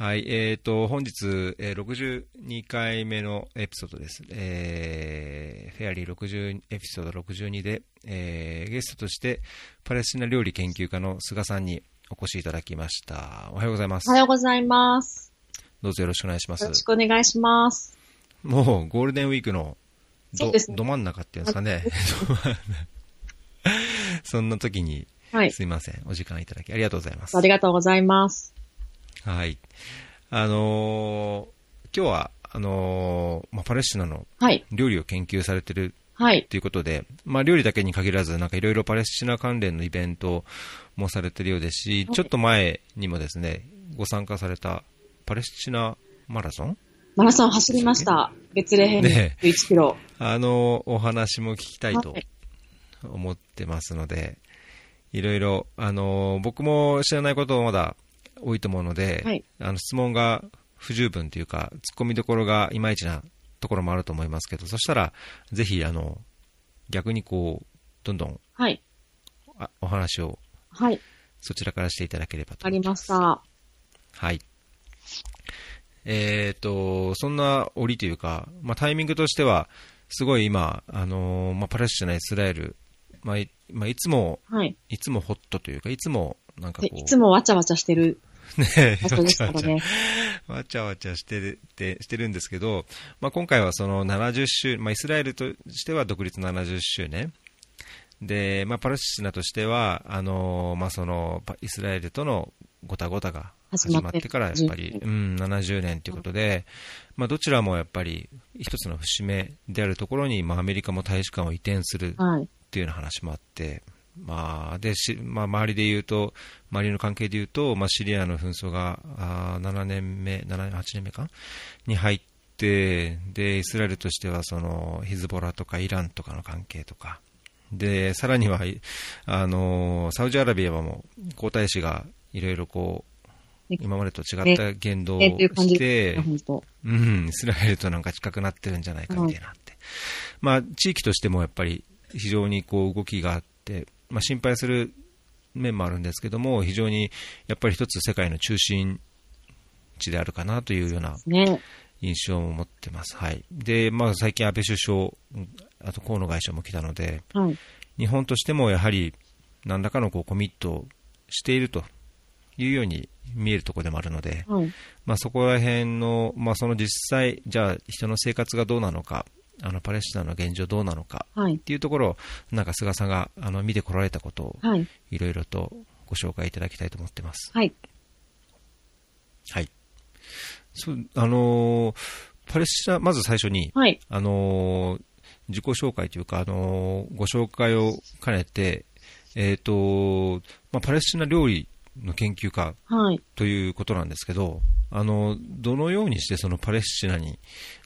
はい、えっ、ー、と、本日、えー、62回目のエピソードです。えー、フェアリー60エピソード62で、えー、ゲストとして、パレスチナ料理研究家の菅さんにお越しいただきました。おはようございます。おはようございます。どうぞよろしくお願いします。よろしくお願いします。もう、ゴールデンウィークのど、ね、ど真ん中っていうんですかね。そんな時に、はい、すいません。お時間いただきありがとうございます。ありがとうございます。はい。あのー、今日は、あのー、まあ、パレスチナの料理を研究されてるはい。ということで、まあ、料理だけに限らず、なんかいろいろパレスチナ関連のイベントもされてるようですし、ちょっと前にもですね、ご参加されたパレスチナマラソンマラソン走りました。別レヘム1キロ、ね。あの、お話も聞きたいと思ってますので、いろいろ、あの、僕も知らないことまだ多いと思うので、はい、あの質問が不十分というか、突っ込みどころがいまいちなところもあると思いますけど、そしたら、ぜひ、あの、逆にこう、どんどん、はい。お話を、はい。そちらからしていただければと思います。ありました。はい。えっ、ー、と、そんな折というか、まあ、タイミングとしては、すごい今、あのー、まあ、パレスチナ、イスラエル、まあいまあ、いつも、はい、いつもホットというか、いつもなんかこう。いつもわちゃわちゃしてるねわちゃわちゃ、わちゃわちゃしてるてしてるんですけど、まあ、今回はその70周、まあ、イスラエルとしては独立70周年。で、まあ、パレスチナとしては、あのまあ、その、イスラエルとのごたごたが始まってからやっぱり、うん、70年ということで、まあ、どちらもやっぱり一つの節目であるところに、まあ、アメリカも大使館を移転するっていうような話もあって、まあ、でし、まあ、周りで言うと、周りの関係で言うと、まあ、シリアの紛争があ7年目、7 8年目か？に入って、で、イスラエルとしては、その、ヒズボラとかイランとかの関係とか、で、さらには、あの、サウジアラビアはもう、皇太子がいろいろこう、今までと違った言動をして、うん、イスラエルとなんか近くなってるんじゃないかみたいなって。まあ、地域としてもやっぱり非常にこう動きがあって、まあ、心配する面もあるんですけども、非常にやっぱり一つ世界の中心地であるかなというような印象を持ってます。はい。で、まあ、最近安倍首相、あと河野外相も来たので、はい、日本としてもやはり何らかのこうコミットしているというように見えるところでもあるので、はい、まあ、そこら辺の、まあ、その実際、じゃあ人の生活がどうなのか、あのパレスチナの現状どうなのかっていうところを、なんか菅さんがあの見てこられたことを、いろいろとご紹介いただきたいと思ってます。はい。はい。そう、あのー、パレスチナ、まず最初に、はい、あのー、自己紹介というか、あのー、ご紹介を兼ねて、えっ、と、まあ、パレスチナ料理の研究家ということなんですけど、あの、どのようにしてそのパレスチナに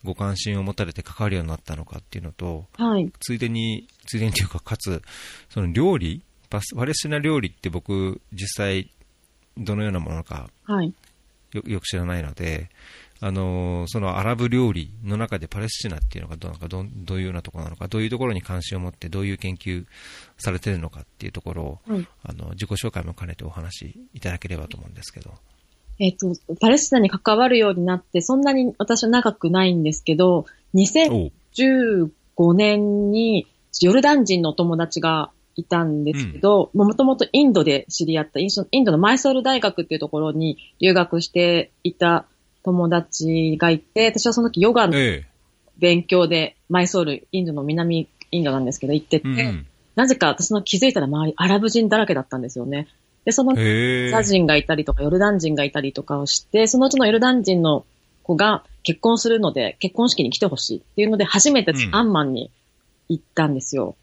ご関心を持たれて関わるようになったのかっていうのと、はい、ついでに、ついでにというか、かつ、その料理パレスチナ料理って僕、実際、どのようなものか、はい、よよく知らないので、あのそのアラブ料理の中でパレスチナっていうのがどうかどどういうようなところなのか、どういうところに関心を持って、どういう研究されてるのかっていうところを、はい、あの自己紹介も兼ねてお話しいただければと思うんですけど。えっ、ー、と、パレスチナに関わるようになって、そんなに私は長くないんですけど、2015年にヨルダン人のお友達がいたんですけど、もともとインドで知り合った、インドのマイソール大学っていうところに留学していた友達がいて、私はその時ヨガの勉強で、マイソール、インドの南インドなんですけど行ってて、うん、なぜか私の気づいたら周りアラブ人だらけだったんですよね。で、その、ザ人がいたりとか、ヨルダン人がいたりとかをして、そのうちのヨルダン人の子が結婚するので、結婚式に来てほしいっていうので、初めてアンマンに行ったんですよ。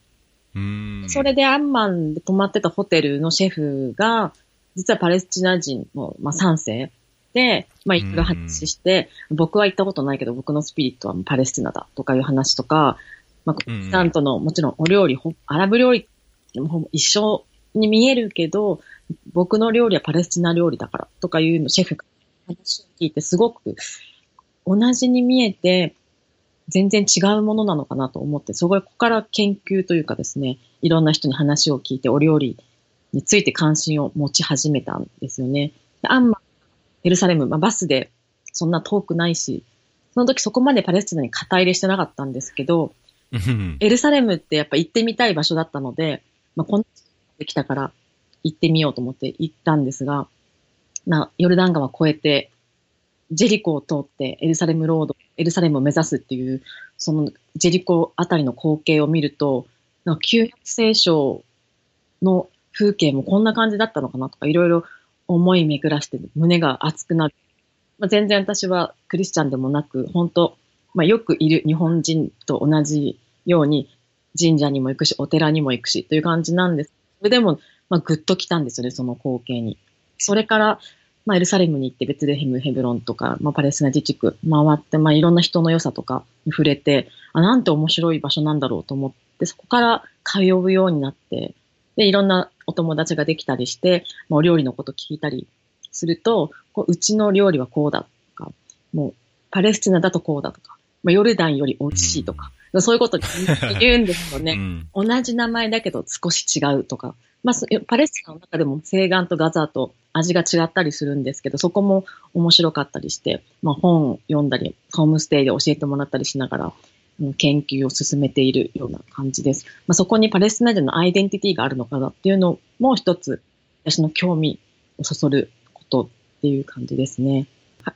うん、それでアンマンで泊まってたホテルのシェフが、実はパレスチナ人の、まあ、3世で、まあ、いろいろ話して、僕は行ったことないけど、僕のスピリットはパレスチナだとかいう話とか、まあ、スタントの、もちろんお料理、アラブ料理も一緒に見えるけど、僕の料理はパレスチナ料理だからとかいうのシェフが話を聞いてすごく同じに見えて全然違うものなのかなと思って、そこから研究というかですね、いろんな人に話を聞いてお料理について関心を持ち始めたんですよね。あんまエルサレム、まあ、バスでそんな遠くないし、その時そこまでパレスチナに肩入れしてなかったんですけど、エルサレムってやっぱ行ってみたい場所だったので、まあ、こんなできたから行ってみようと思って行ったんですが、まあ、ヨルダン川越えて、ジェリコを通ってエルサレムロード、エルサレムを目指すっていう、そのジェリコあたりの光景を見ると、なんか旧約聖書の風景もこんな感じだったのかなとか、いろいろ思い巡らして胸が熱くなる。まあ、全然私はクリスチャンでもなく、本当まあ、よくいる日本人と同じように神社にも行くし、お寺にも行くしという感じなんです。それでも、まあ、ぐっと来たんですよね、その光景に。それから、まあ、エルサレムに行ってベツレヘム、ヘブロンとか、まあ、パレスチナ自治区回って、まあ、いろんな人の良さとかに触れて、あ、なんて面白い場所なんだろうと思って、そこから通うようになって、で、いろんなお友達ができたりして、まあ、お料理のこと聞いたりすると、こううちの料理はこうだとか、もう、パレスチナだとこうだとか、まあ、ヨルダンより美味しいとか、うん、そういうこと言うんですよね、うん、同じ名前だけど少し違うとか。まあ、パレスチナの中でも西岸とガザと味が違ったりするんですけど、そこも面白かったりして、まあ、本読んだり、ホームステイで教えてもらったりしながら、研究を進めているような感じです。まあ、そこにパレスチナ人のアイデンティティがあるのかなっていうのも一つ、私の興味をそそることっていう感じですね。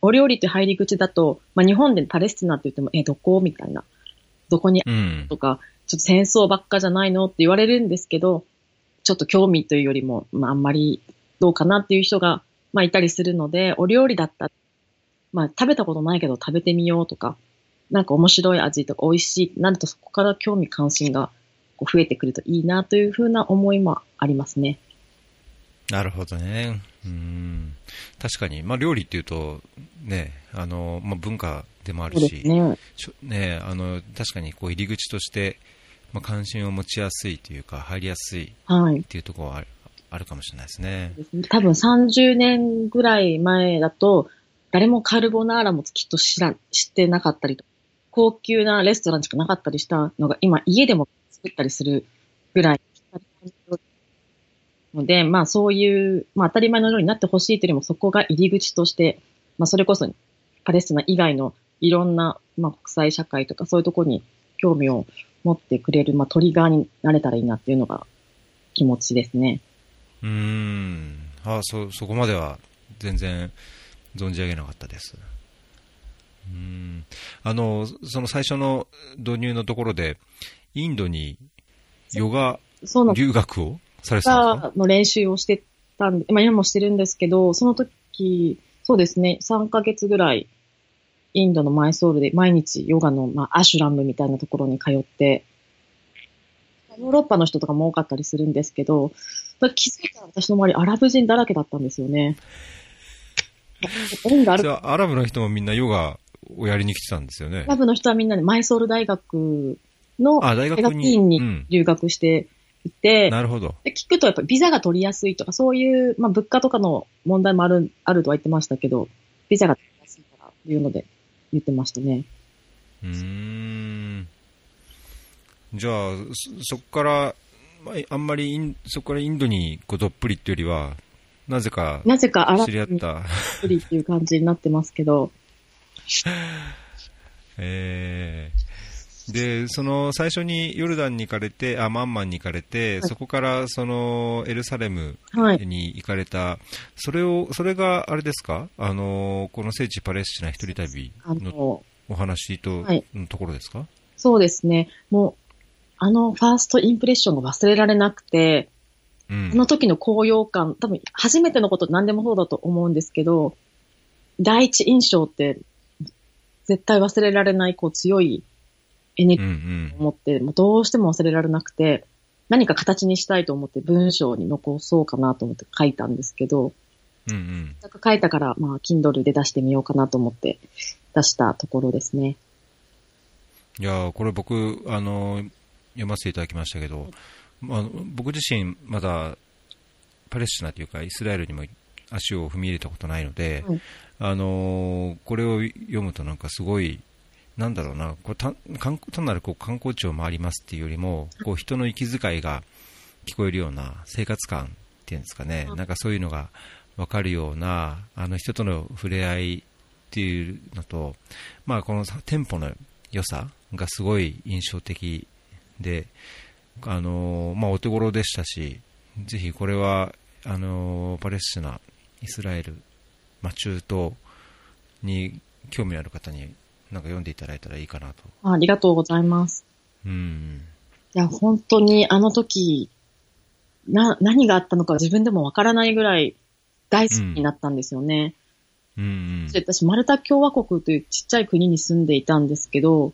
お料理って入り口だと、まあ、日本でパレスチナって言っても、え、どこみたいな。どこにあるとか、うん、ちょっと戦争ばっかじゃないのって言われるんですけど、ちょっと興味というよりも、まあ、あんまりどうかなっていう人が、まあ、いたりするので、お料理だったら、まあ、食べたことないけど食べてみようとか、なんか面白い味とか美味しいなるとそこから興味関心が増えてくるといいなというふうな思いもありますね。なるほどね。うん。確かに、まあ料理っていうと、ね、あの、まあ文化でもあるし、ねね、あの、確かにこう入り口として、まあ関心を持ちやすいというか、入りやすいっていうところはある,、あるかもしれないですね。多分30年ぐらい前だと、誰もカルボナーラもきっと知ら、知ってなかったりと高級なレストランしかなかったりしたのが、今家でも作ったりするぐらいので、まあそういう、まあ当たり前のようになってほしいというよりも、そこが入り口として、まあそれこそパレスチナ以外のいろんな、まあ国際社会とかそういうところに興味を持ってくれる、まあトリガーになれたらいいなっていうのが気持ちですね。うん。あそ、そこまでは全然存じ上げなかったです。うん。あのその最初の導入のところで、インドにヨガ留学をされてたんですか？の練習をしてたんで、まあ、今もしてるんですけど、その時、そうですね、3ヶ月ぐらい、インドのマイソールで毎日ヨガの、まあ、アシュラムみたいなところに通って、ヨーロッパの人とかも多かったりするんですけど、気づいたら私の周りアラブ人だらけだったんですよね。アラブの人もみんなヨガをやりに来てたんですよね。ラブの人はみんなでマイソール大学の大学院に留学していて、うん、なるほど。聞くとやっぱビザが取りやすいとか、そういう、まあ物価とかの問題もある、あるとは言ってましたけど、ビザが取りやすいからいうので言ってましたね。うん。じゃあ、そこから、まあ、あんまりインそこからインドにこうどっぷりっていうよりは、なぜか、なぜか知り合った。どっぷりっていう感じになってますけど、えー、で、その最初にヨルダンに行かれて、あ、マンマンに行かれて、はい、そこからそのエルサレムに行かれた、はい、それを、それがあれですか？あの、この聖地パレスチナ一人旅のお話と、はい、のところですか？そうですね。もう、あのファーストインプレッションが忘れられなくて、うん、あの時の高揚感、多分初めてのこと何でもそうだと思うんですけど、第一印象って絶対忘れられない、こう、強いエネルギーを持って、うんうん、もうどうしても忘れられなくて、何か形にしたいと思って文章に残そうかなと思って書いたんですけど、うんうん、書いたから、まあ、Kindle で出してみようかなと思って出したところですね。いやこれ僕、あの、読ませていただきましたけど、まあ、僕自身、まだ、パレスチナというか、イスラエルにも足を踏み入れたことないので、はい、あのー、これを読むとなんかすごい、なんだろうな、これ単単なるこう観光地を回りますっていうよりも、こう人の息遣いが聞こえるような生活感っていうんですかね、なんかそういうのがわかるような、あの人との触れ合いっていうのと、まあ、このテンポの良さがすごい印象的で、あのまあ、お手頃でしたし、ぜひこれはあのパレスチナ、イスラエル、まあ、中東に興味ある方になんか読んでいただいたらいいかなと。ありがとうございます。うん。いや、本当にあの時、な、何があったのか自分でもわからないぐらい大好きになったんですよね。うん。うん、私、マルタ共和国というちっちゃい国に住んでいたんですけど、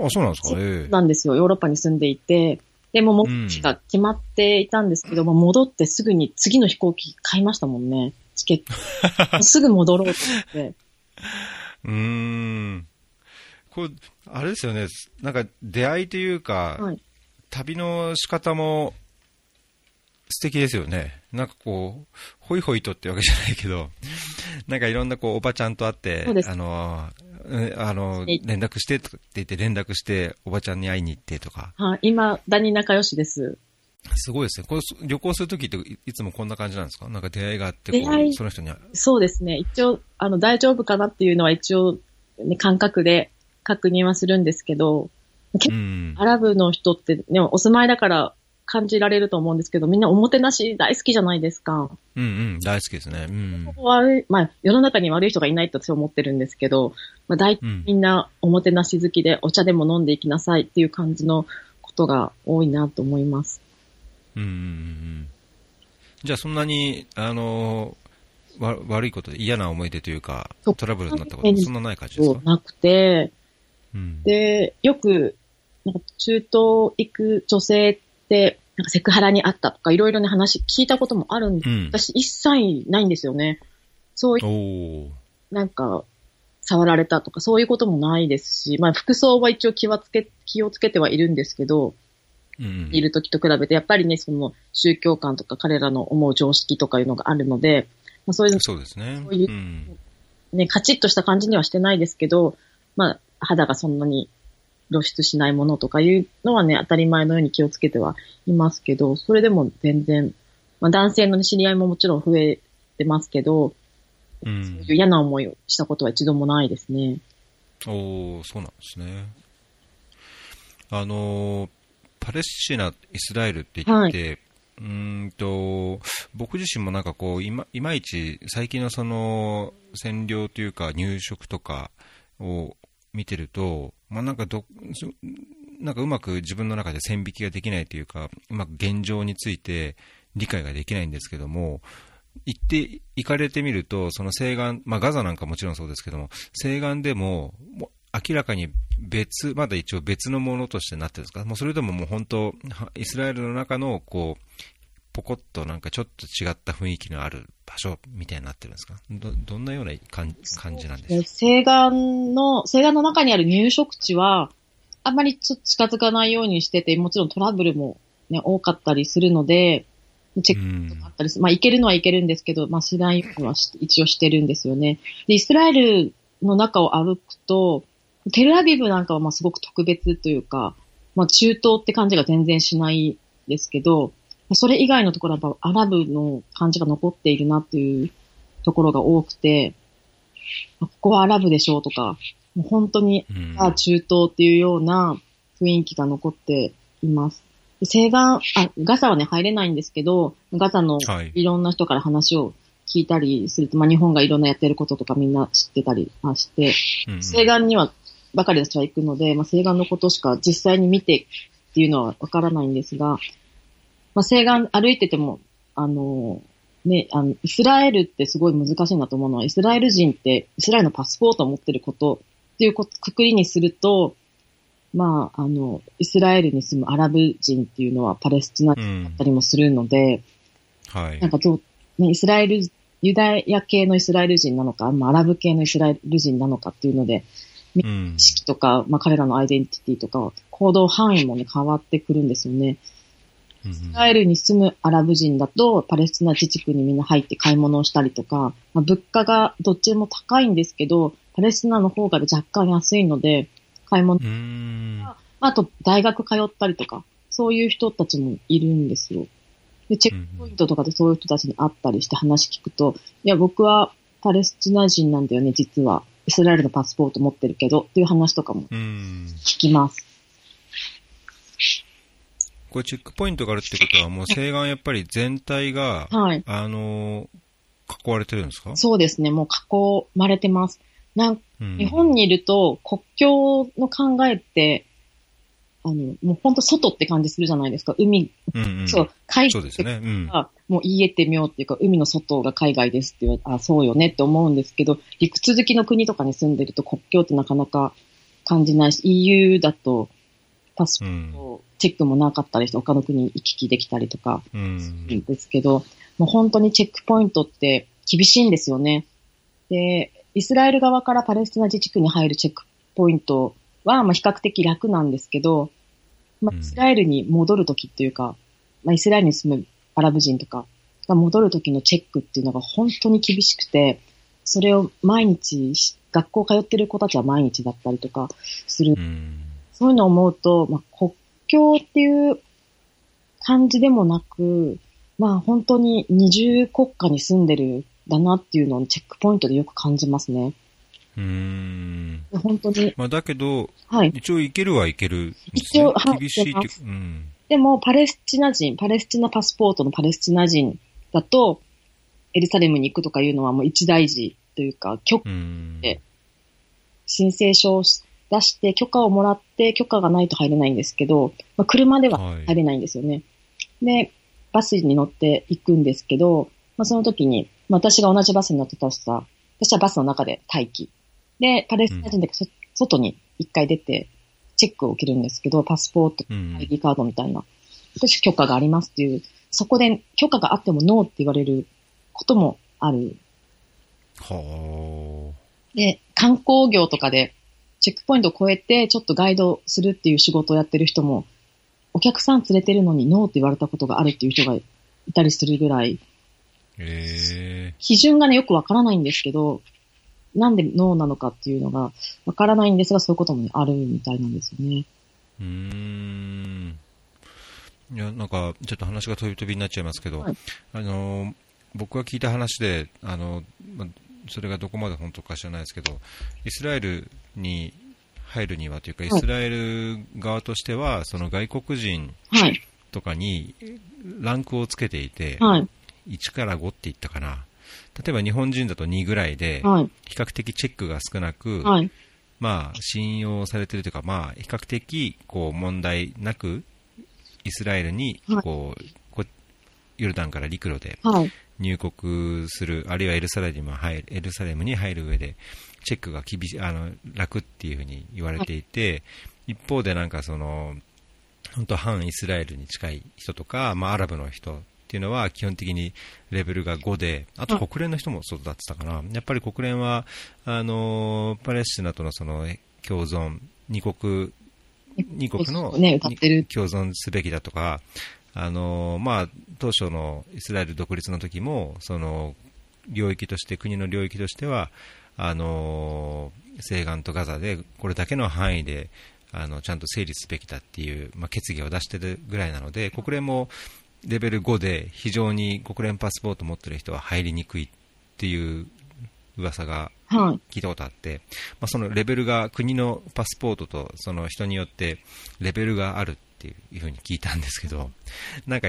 あ、そうなんですか？ね。なんですよ。ヨーロッパに住んでいて、でも、目的が決まっていたんですけども、うん、戻ってすぐに次の飛行機買いましたもんね。チケット。すぐ戻ろうって言って。うーん。こう、あれですよね。なんか出会いというか、はい、旅の仕方も素敵ですよね。なんかこう、ホイホイとってわけじゃないけど、なんかいろんなこう、おばちゃんと会って、あの、あの、連絡してとかって言って連絡して、おばちゃんに会いに行ってとか。はい、今、だに仲良しです。すごいですね。これ旅行するときっていつもこんな感じなんですか？なんか出会いがあって、その人にそうですね。一応、あの、大丈夫かなっていうのは一応、ね、感覚で確認はするんですけど、うん、アラブの人って、ね、お住まいだから感じられると思うんですけど、みんなおもてなし大好きじゃないですか。うんうん、大好きですね。うん、悪い、まあ、世の中に悪い人がいないと私は思ってるんですけど、まあ、大、みんなおもてなし好きで、お茶でも飲んでいきなさいっていう感じのことが多いなと思います。うんうんうん。じゃあそんなに、あのわ、悪いことで嫌な思い出というか、トラブルになったことそんなない感じですか？なくて、うん、で、よく、なんか中東行く女性、なんかセクハラにあったとかいろいろな話聞いたこともあるんで、うん、私一切ないんですよね。そういう、なんか、触られたとかそういうこともないですし、まあ服装は一応気はつけ、気をつけてはいるんですけど、うん、いる時と比べて、やっぱりね、その宗教観とか彼らの思う常識とかいうのがあるので、まあそういう、そうですね。そういう、うん、ね、カチッとした感じにはしてないですけど、まあ肌がそんなに露出しないものとかいうのはね、当たり前のように気をつけてはいますけど、それでも全然、まあ男性の知り合いももちろん増えてますけど、うん、そういう嫌な思いをしたことは一度もないですね。おそうなんですね。あの、パレスチナ、イスラエルって言って、はい、うんと僕自身もなんかこういまいまいち最近のその占領というか入植とかを見てると、まあ、なんかど、なんかうまく自分の中で線引きができないというか、うまく現状について理解ができないんですけども、行って、行かれてみると、その西岸、まあ、ガザなんかもちろんそうですけども、西岸でも、も明らかに別、まだ一応別のものとしてなってるんですか？もうそれでももう本当、イスラエルの中の、こう、ポコッとなんかちょっと違った雰囲気のある場所みたいになってるんですか？ど、どんなような感じなんですか？西岸の、西岸の中にある入植地は、あんまりちょっと近づかないようにしてて、もちろんトラブルもね、多かったりするので、チェックとかあったりする。まあ、行けるのは行けるんですけど、まあ、しないようには一応してるんですよね。で、イスラエルの中を歩くと、テルアビブなんかはまあすごく特別というか、まあ中東って感じが全然しないですけど、それ以外のところはアラブの感じが残っているなっていうところが多くて、ここはアラブでしょうとか、もう本当に、あ中東っていうような雰囲気が残っています。西岸、あ、ガザはね、入れないんですけど、ガザのい。ろんな人から話を聞いたりすると、はい、まあ日本がいろんなやってることとかみんな知ってたりして、うん、西岸にはばかり私は行くので、まあ西岸のことしか実際に見てっていうのはわからないんですが、まあ、西岸歩いてても、あの、ね、あの、イスラエルってすごい難しいなと思うのは、イスラエル人ってイスラエルのパスポートを持ってることっていうくくりにすると、まあ、あの、イスラエルに住むアラブ人っていうのはパレスチナ人だったりもするので、うん、はい。なんか今日、ね、イスラエル、ユダヤ系のイスラエル人なのか、まあ、アラブ系のイスラエル人なのかっていうので、意識とか、まあ、彼らのアイデンティティとか、行動範囲もね、変わってくるんですよね。イスラエルに住むアラブ人だと、パレスチナ自治区にみんな入って買い物をしたりとか、まあ、物価がどっちも高いんですけど、パレスチナの方が若干安いので、買い物あと大学通ったりとか、そういう人たちもいるんですよ。で、チェックポイントとかでそういう人たちに会ったりして話聞くと、いや、僕はパレスチナ人なんだよね、実は。イスラエルのパスポート持ってるけど、っていう話とかも聞きます。これチェックポイントがあるってことは、もう西岸やっぱり全体が、はい、あの、囲われてるんですか？そうですね、もう囲まれてます。なん。日本にいると国境の考えって、あの、もう本当外って感じするじゃないですか。海、うんうん、そう、海外ですね、うん、もう言えてみようっていうか、海の外が海外ですって言われあ、そうよねって思うんですけど、陸続きの国とかに住んでると国境ってなかなか感じないし、EU だとパスポートチェックもなかったりして、他の国行き来できたりとかするんですけど、もう本当にチェックポイントって厳しいんですよね。で、イスラエル側からパレスチナ自治区に入るチェックポイントは、まあ比較的楽なんですけど、まあ、イスラエルに戻るときっていうか、まあ、イスラエルに住むアラブ人とかが戻るときのチェックっていうのが本当に厳しくて、それを毎日、学校通ってる子たちは毎日だったりとかする。うそういうのを思うと、まあ、国境っていう感じでもなく、まあ本当に二重国家に住んでるだなっていうのをチェックポイントでよく感じますね。うん。本当に。まあだけど、はい。一応行けるはいける、ね、一応、はい。厳しいって、うん。でも、パレスチナ人、パレスチナパスポートのパレスチナ人だと、エルサレムに行くとかいうのはもう一大事というか、許可で、申請書を出して許可をもらって許可がないと入れないんですけど、まあ、車では入れないんですよね。はい、で、バスに乗って行くんですけど、まあ、その時に、まあ、私が同じバスに乗ってたさ、私はバスの中で待機。で、パレスチナ人だけ、うん、外に一回出て、チェックを受けるんですけど、パスポート、ID カードみたいな。私許可がありますっていう、そこで許可があってもノーって言われることもある。はあ。で、観光業とかでチェックポイントを超えてちょっとガイドするっていう仕事をやってる人も、お客さん連れてるのにノーって言われたことがあるっていう人がいたりするぐらい、え基準がね、よくわからないんですけど、なんでノーなのかっていうのがわからないんですが、そういうことも、ね、あるみたいなんですよね。うーん。いや、なんか、ちょっと話が飛び飛びになっちゃいますけど、はい、あの、僕が聞いた話で、あの、それがどこまで本当か知らないですけど、イスラエルに入るにはというか、イスラエル側としては、その外国人とかにランクをつけていて、はい、1から5って言ったかな。例えば日本人だと2ぐらいで、比較的チェックが少なく、はい、まあ、信用されてるというか、まあ、比較的、こう、問題なく、イスラエルに、こう、こヨルダンから陸路で入国する、あるいはエルサレムに入るエルサレムに入る上で、チェックが厳しい、あの、楽っていうふうに言われていて、一方でなんかその、本当反イスラエルに近い人とか、まあ、アラブの人っていうのは基本的にレベルが5で、あと国連の人もそうだってたかな。やっぱり国連は、あの、パレスチナとのその共存、二国、二国の、ね、共存すべきだとか、あの、まあ、当初のイスラエル独立の時も、その、領域として、国の領域としては、あの、西岸とガザで、これだけの範囲で、あの、ちゃんと整理すべきだっていう、まあ、決議を出してるぐらいなので、国連もレベル5で非常に国連パスポートを持ってる人は入りにくいっていう噂が聞いたことあって、はい、まあ、そのレベルが国のパスポートとその人によってレベルがあるっていうふうに聞いたんですけど、なんか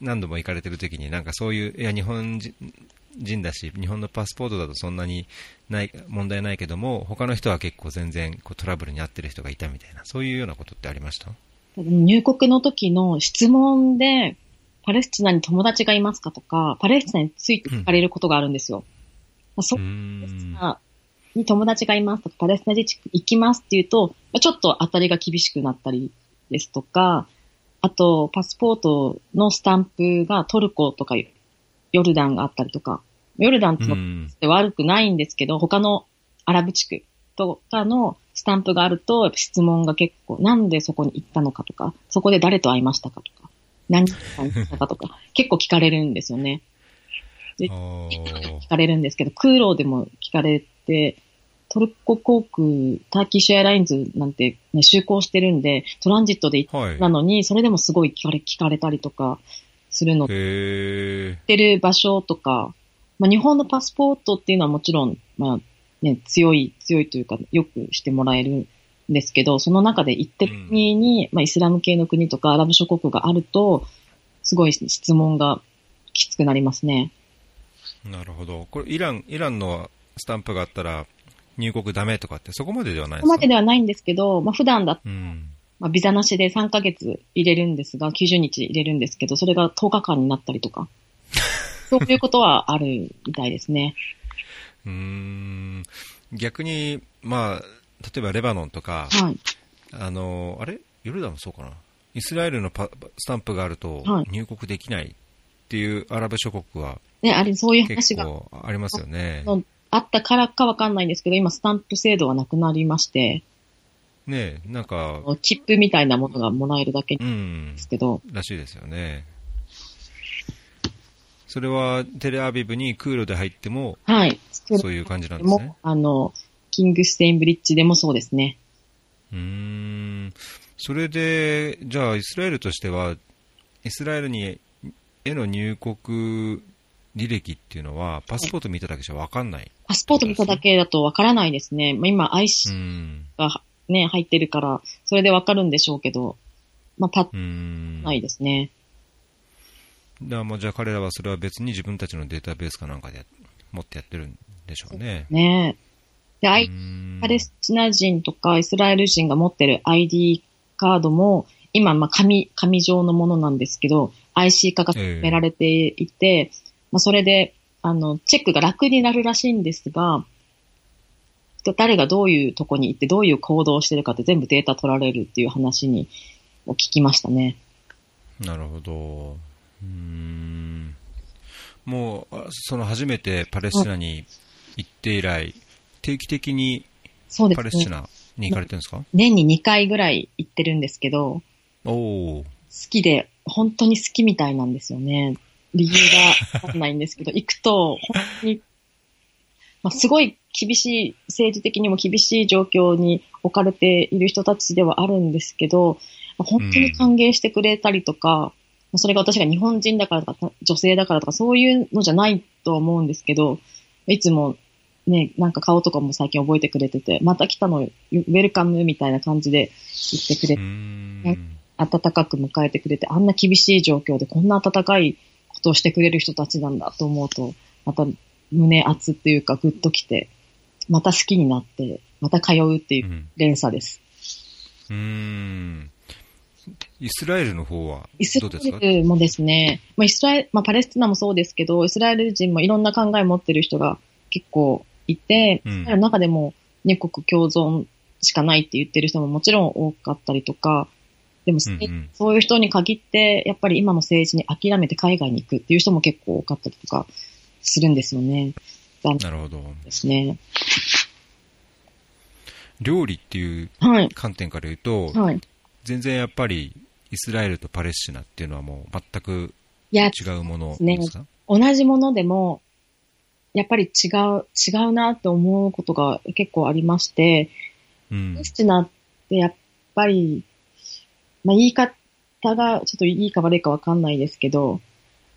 何度も行かれてる時になんかそういう、いや日本人だし、日本のパスポートだとそんなにない問題ないけども、他の人は結構全然こうトラブルに遭ってる人がいたみたいな、そういうようなことってありました？入国の時の質問で、パレスチナに友達がいますかとか、パレスチナについて聞かれることがあるんですよ。うん、そパレスチナに友達がいますとか、パレスチナ自治区行きますっていうと、ちょっと当たりが厳しくなったりですとか、あと、パスポートのスタンプがトルコとかヨルダンがあったりとか、ヨルダンって悪くないんですけど、他のアラブ地区とかのスタンプがあると、質問が結構、なんでそこに行ったのかとか、そこで誰と会いましたかとか、何時間したかとか、結構聞かれるんですよね。で、聞かれるんですけど、空路でも聞かれて、トルコ航空、ターキッシュエアラインズなんて、ね、就航してるんで、トランジットで行ったのに、はい、それでもすごい聞かれ、聞かれたりとか、するの。で、へ行ってる場所とか、まあ、日本のパスポートっていうのはもちろん、まあ、ね、強い、強いというか、よくしてもらえるんですけど、その中で行ってる国に、まあ、イスラム系の国とかアラブ諸国があると、すごい質問がきつくなりますね。なるほど。これ、イラン、イランのスタンプがあったら、入国ダメとかって、そこまでではないですか？そこまでではないんですけど、まあ、普段だうん。まあ、ビザなしで3ヶ月入れるんですが、90日入れるんですけど、それが10日間になったりとか。そういうことはあるみたいですね。うーん。逆に、まあ、例えばレバノンとか、はい。あの、あれ？ヨルダンもそうかな？イスラエルのパスタンプがあるとはい入国できないっていうアラブ諸国はね、あれ、そういう結話が構ありますよね。のあったからかわかんないんですけど、今スタンプ制度はなくなりまして、ねなんか、チップみたいなものがもらえるだけで、すけど、らしいですよね。それはテレアビブに空路で入っても、はい。そういう感じなんですねも。、あの、キングステインブリッジでもそうですね。うーん。それで、じゃあイスラエルとしては、イスラエルに、への入国履歴っていうのは、パスポート見ただけじゃわかんない。パスポート見ただけだとわからないですね。まあ、今う IC ん。がね、入ってるから、それでわかるんでしょうけど、まあ、パッ。ないですね。だからもうじゃあ彼らはそれは別に自分たちのデータベースかなんかで持ってやってるんでしょうね。うーんパレスチナ人とかイスラエル人が持ってる ID カードも、今、まあ、紙、紙状のものなんですけど、IC 化が決められていて、まあ、それで、あの、チェックが楽になるらしいんですが、誰がどういうとこに行ってどういう行動をしてるかって全部データ取られるっていう話に、を聞きましたね。なるほど。うーん。もう、あその初めてパレスチナに行って以来、定期的にそうですね。パレスチナに行かれてるんですか？年に2回ぐらい行ってるんですけど。好きで、本当に好きみたいなんですよね。理由がわかんないんですけど、行くと、本当に、まあ、すごい厳しい、政治的にも厳しい状況に置かれている人たちではあるんですけど、まあ本当に歓迎してくれたりとか、まあそれが私が日本人だからとか、女性だからとか、そういうのじゃないとは思うんですけど、いつもね、なんか顔とかも最近覚えてくれてて、また来たの、ウェルカムみたいな感じで言ってくれうーん。温かく迎えてくれて、あんな厳しい状況でこんな温かいことをしてくれる人たちなんだと思うと、また胸熱っていうかグッときて、また好きになって、また通うっていううん連鎖です。うーん。イスラエルの方はイスラどうですか？エルもですね、まあ、イスラエル、まあ、パレスチナもそうですけど、イスラエル人もいろんな考えを持ってる人が結構いて、うん中でも二国共存しかないって言ってる人ももちろん多かったりとか、でも、うんうんそういう人に限って、やっぱり今の政治に諦めて海外に行くっていう人も結構多かったりとかするんですよね。なるほど。ですね。料理っていうはい。観点から言うと、はい。全然やっぱりイスラエルとパレスチナっていうのはもう全く違うものねですか、同じものでも、やっぱり違う、違うなって思うことが結構ありまして、うん。パレスチナってやっぱり、まあ言い方がちょっといいか悪いかわかんないですけど、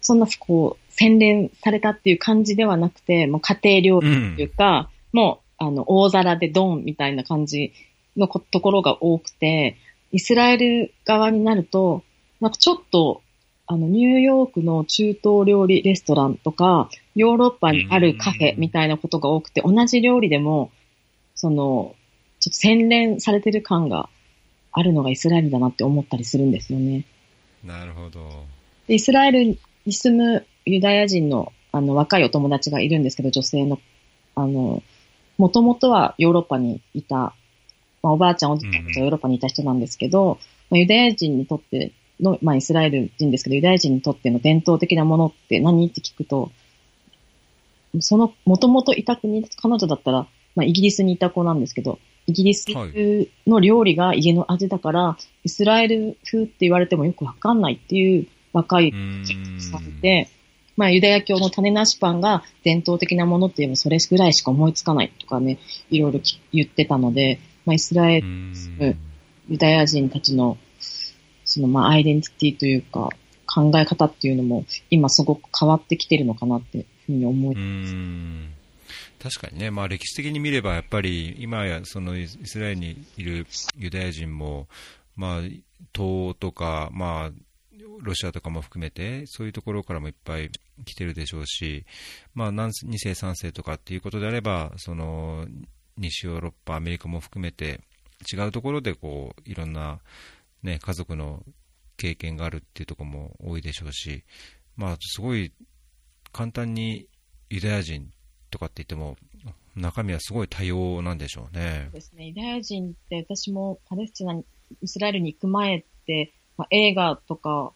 そんなこう、洗練されたっていう感じではなくて、もう家庭料理っていうか、もう、あの、大皿でドンみたいな感じのこところが多くて、イスラエル側になると、なんかちょっと、あの、ニューヨークの中東料理レストランとか、ヨーロッパにあるカフェみたいなことが多くて、同じ料理でも、その、ちょっと洗練されてる感があるのがイスラエルだなって思ったりするんですよね。なるほど。で、イスラエルに住むユダヤ人のあの若いお友達がいるんですけど、女性の、あの、もともとはヨーロッパにいた、まあ、おばあちゃんおじいちゃんたヨーロッパにいた人なんですけど、まあ、ユダヤ人にとっての、まあイスラエル人ですけど、ユダヤ人にとっての伝統的なものって何？って聞くと、その、もともといた国、彼女だったら、まあイギリスにいた子なんですけど、イギリスの料理が家の味だから、イスラエル風って言われてもよくわかんないっていう若いうーんされて、まあ、ユダヤ教の種なしパンが伝統的なものって言えばそれぐらいしか思いつかないとかね、いろいろき言ってたので、まあ、イスラエル、ユダヤ人たちの、そのまあ、アイデンティティというか、考え方っていうのも今すごく変わってきてるのかなっていうふうに思います。確かにね、まあ、歴史的に見ればやっぱり今やそのイスラエルにいるユダヤ人も、まあ、東欧とか、まあ、ロシアとかも含めて、そういうところからもいっぱい来てるでしょうし、まあ、2世、3世とかっていうことであれば、その西ヨーロッパ、アメリカも含めて、違うところでこういろんな、ね、家族の経験があるっていうところも多いでしょうし、まあ、すごい簡単にユダヤ人とかって言っても、中身はすごい多様なんでしょうね。そうですね。ユダヤ人って私もパレスチナに、イスラエルに行く前って、まあ、映画とか、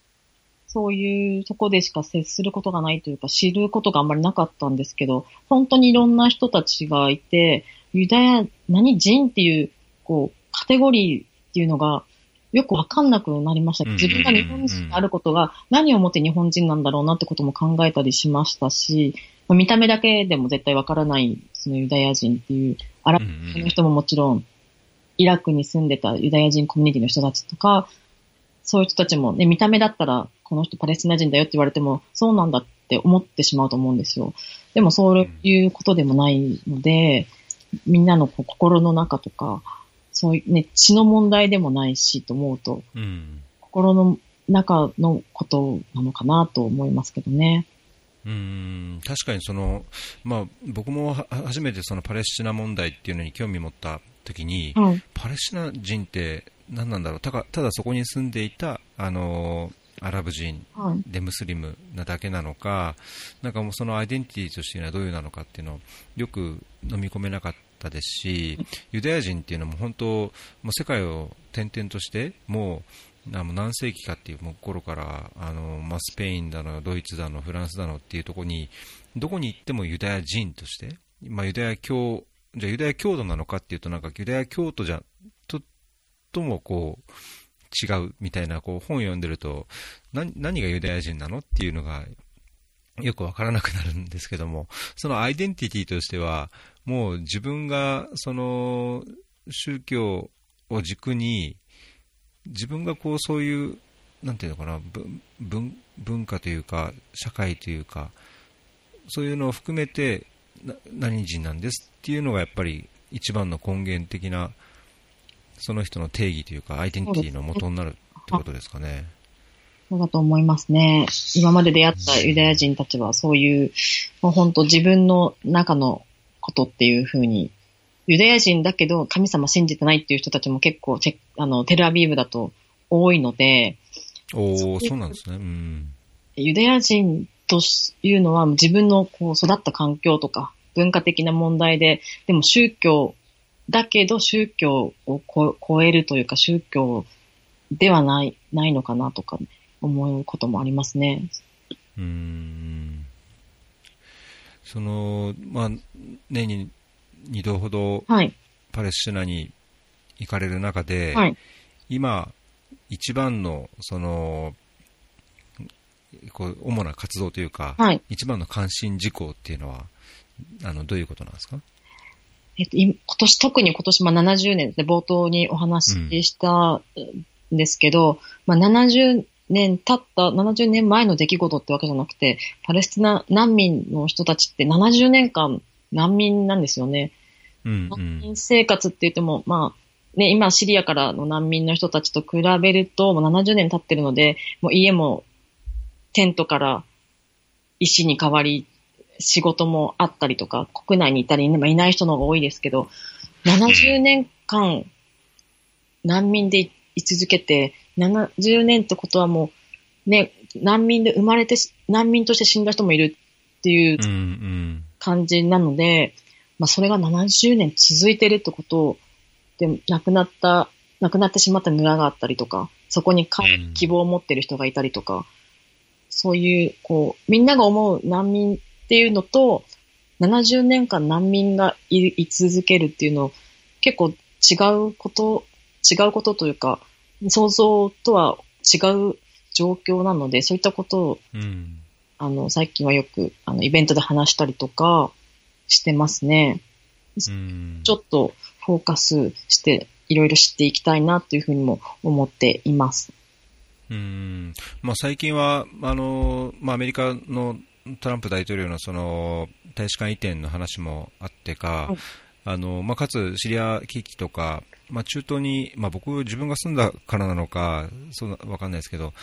そういうとこでしか接することがないというか、知ることがあんまりなかったんですけど、本当にいろんな人たちがいて、ユダヤ、何人っていう、こう、カテゴリーっていうのが、よくわかんなくなりました。自分が日本人であることが何をもって日本人なんだろうなってことも考えたりしましたし、見た目だけでも絶対わからない、そのユダヤ人っていう、アラブの人ももちろん、イラクに住んでたユダヤ人コミュニティの人たちとか、そういう人たちもね、見た目だったら、この人パレスチナ人だよって言われても、そうなんだって思ってしまうと思うんですよ。でもそういうことでもないので、みんなの心の中とか、そういうね、血の問題でもないしと思うと、うん、心の中のことなのかなと思いますけどね。うん。確かにその、まあ、僕も初めてそのパレスチナ問題っていうのに興味持った時に、はい、パレスチナ人って何なんだろう。ただただそこに住んでいた、あのアラブ人でムスリムなだけなのか、なんかもうそのアイデンティティとしてはどういうなのかっていうのをよく飲み込めなかったですし、ユダヤ人っていうのも本当、もう世界を転々として、もう何世紀かっていう頃からあの、まあ、スペインだの、ドイツだの、フランスだのっていうところに、どこに行ってもユダヤ人として、まあ、ユダヤ教、じゃユダヤ教徒なのかっていうと、なんかユダヤ教徒じゃとともこう違うみたいなこう本読んでると何、何がユダヤ人なのっていうのがよくわからなくなるんですけども、そのアイデンティティとしては、もう自分がその宗教を軸に、自分がこうそういう、なんていうのかな、文文化というか、社会というか、そういうのを含めて、何人なんですっていうのがやっぱり一番の根源的な、その人の定義というか、アイデンティティの元になるってことですかね。そうだと思いますね。今まで出会ったユダヤ人たちはそういう、もう本当自分の中のことっていうふうに、ユダヤ人だけど神様信じてないっていう人たちも結構チェあの、テルアビーブだと多いので、おおそうなんですね。うん。ユダヤ人というのは自分のこう育った環境とか文化的な問題で、でも宗教だけど宗教を超えるというか宗教ではない、ないのかなとか思うこともありますね。うん。その、まあ、年に2度ほど、パレスチナに行かれる中で、はい、今、一番の、その、こう主な活動というか、はい、一番の関心事項っていうのは、あの、どういうことなんですか？えっと、今年、特に今年、まあ、70年で冒頭にお話ししたんですけど、うん、まあ、70年経った、70年前の出来事ってわけじゃなくて、パレスチナ難民の人たちって70年間難民なんですよね。うん、うん、難民生活って言っても、まあ、ね、今シリアからの難民の人たちと比べると、もう70年経ってるので、もう家もテントから石に変わり、仕事もあったりとか、国内にいたり、いない人の方が多いですけど、70年間難民で居続けて、70年ってことはもう、ね、難民で生まれて、難民として死んだ人もいるっていう感じなので、うんうん、まあそれが70年続いてるってことで、亡くなった、亡くなってしまった村があったりとか、そこに希望を持ってる人がいたりとか、うん、そういう、こう、みんなが思う難民っていうのと、70年間難民がい続けるっていうの、結構違うこと、違うことというか、想像とは違う状況なので、そういったことを、うん、あの、最近はよく、あの、イベントで話したりとかしてますね。うん、ちょっとフォーカスして、いろいろ知っていきたいなというふうにも思っています。うんまあ、最近はあの、まあ、アメリカのトランプ大統領のその大使館移転の話もあってか、はい、あのまあ、かつシリア危機とか、まあ、中東に、まあ、僕、自分が住んだからなのか、そうわかんないですけど、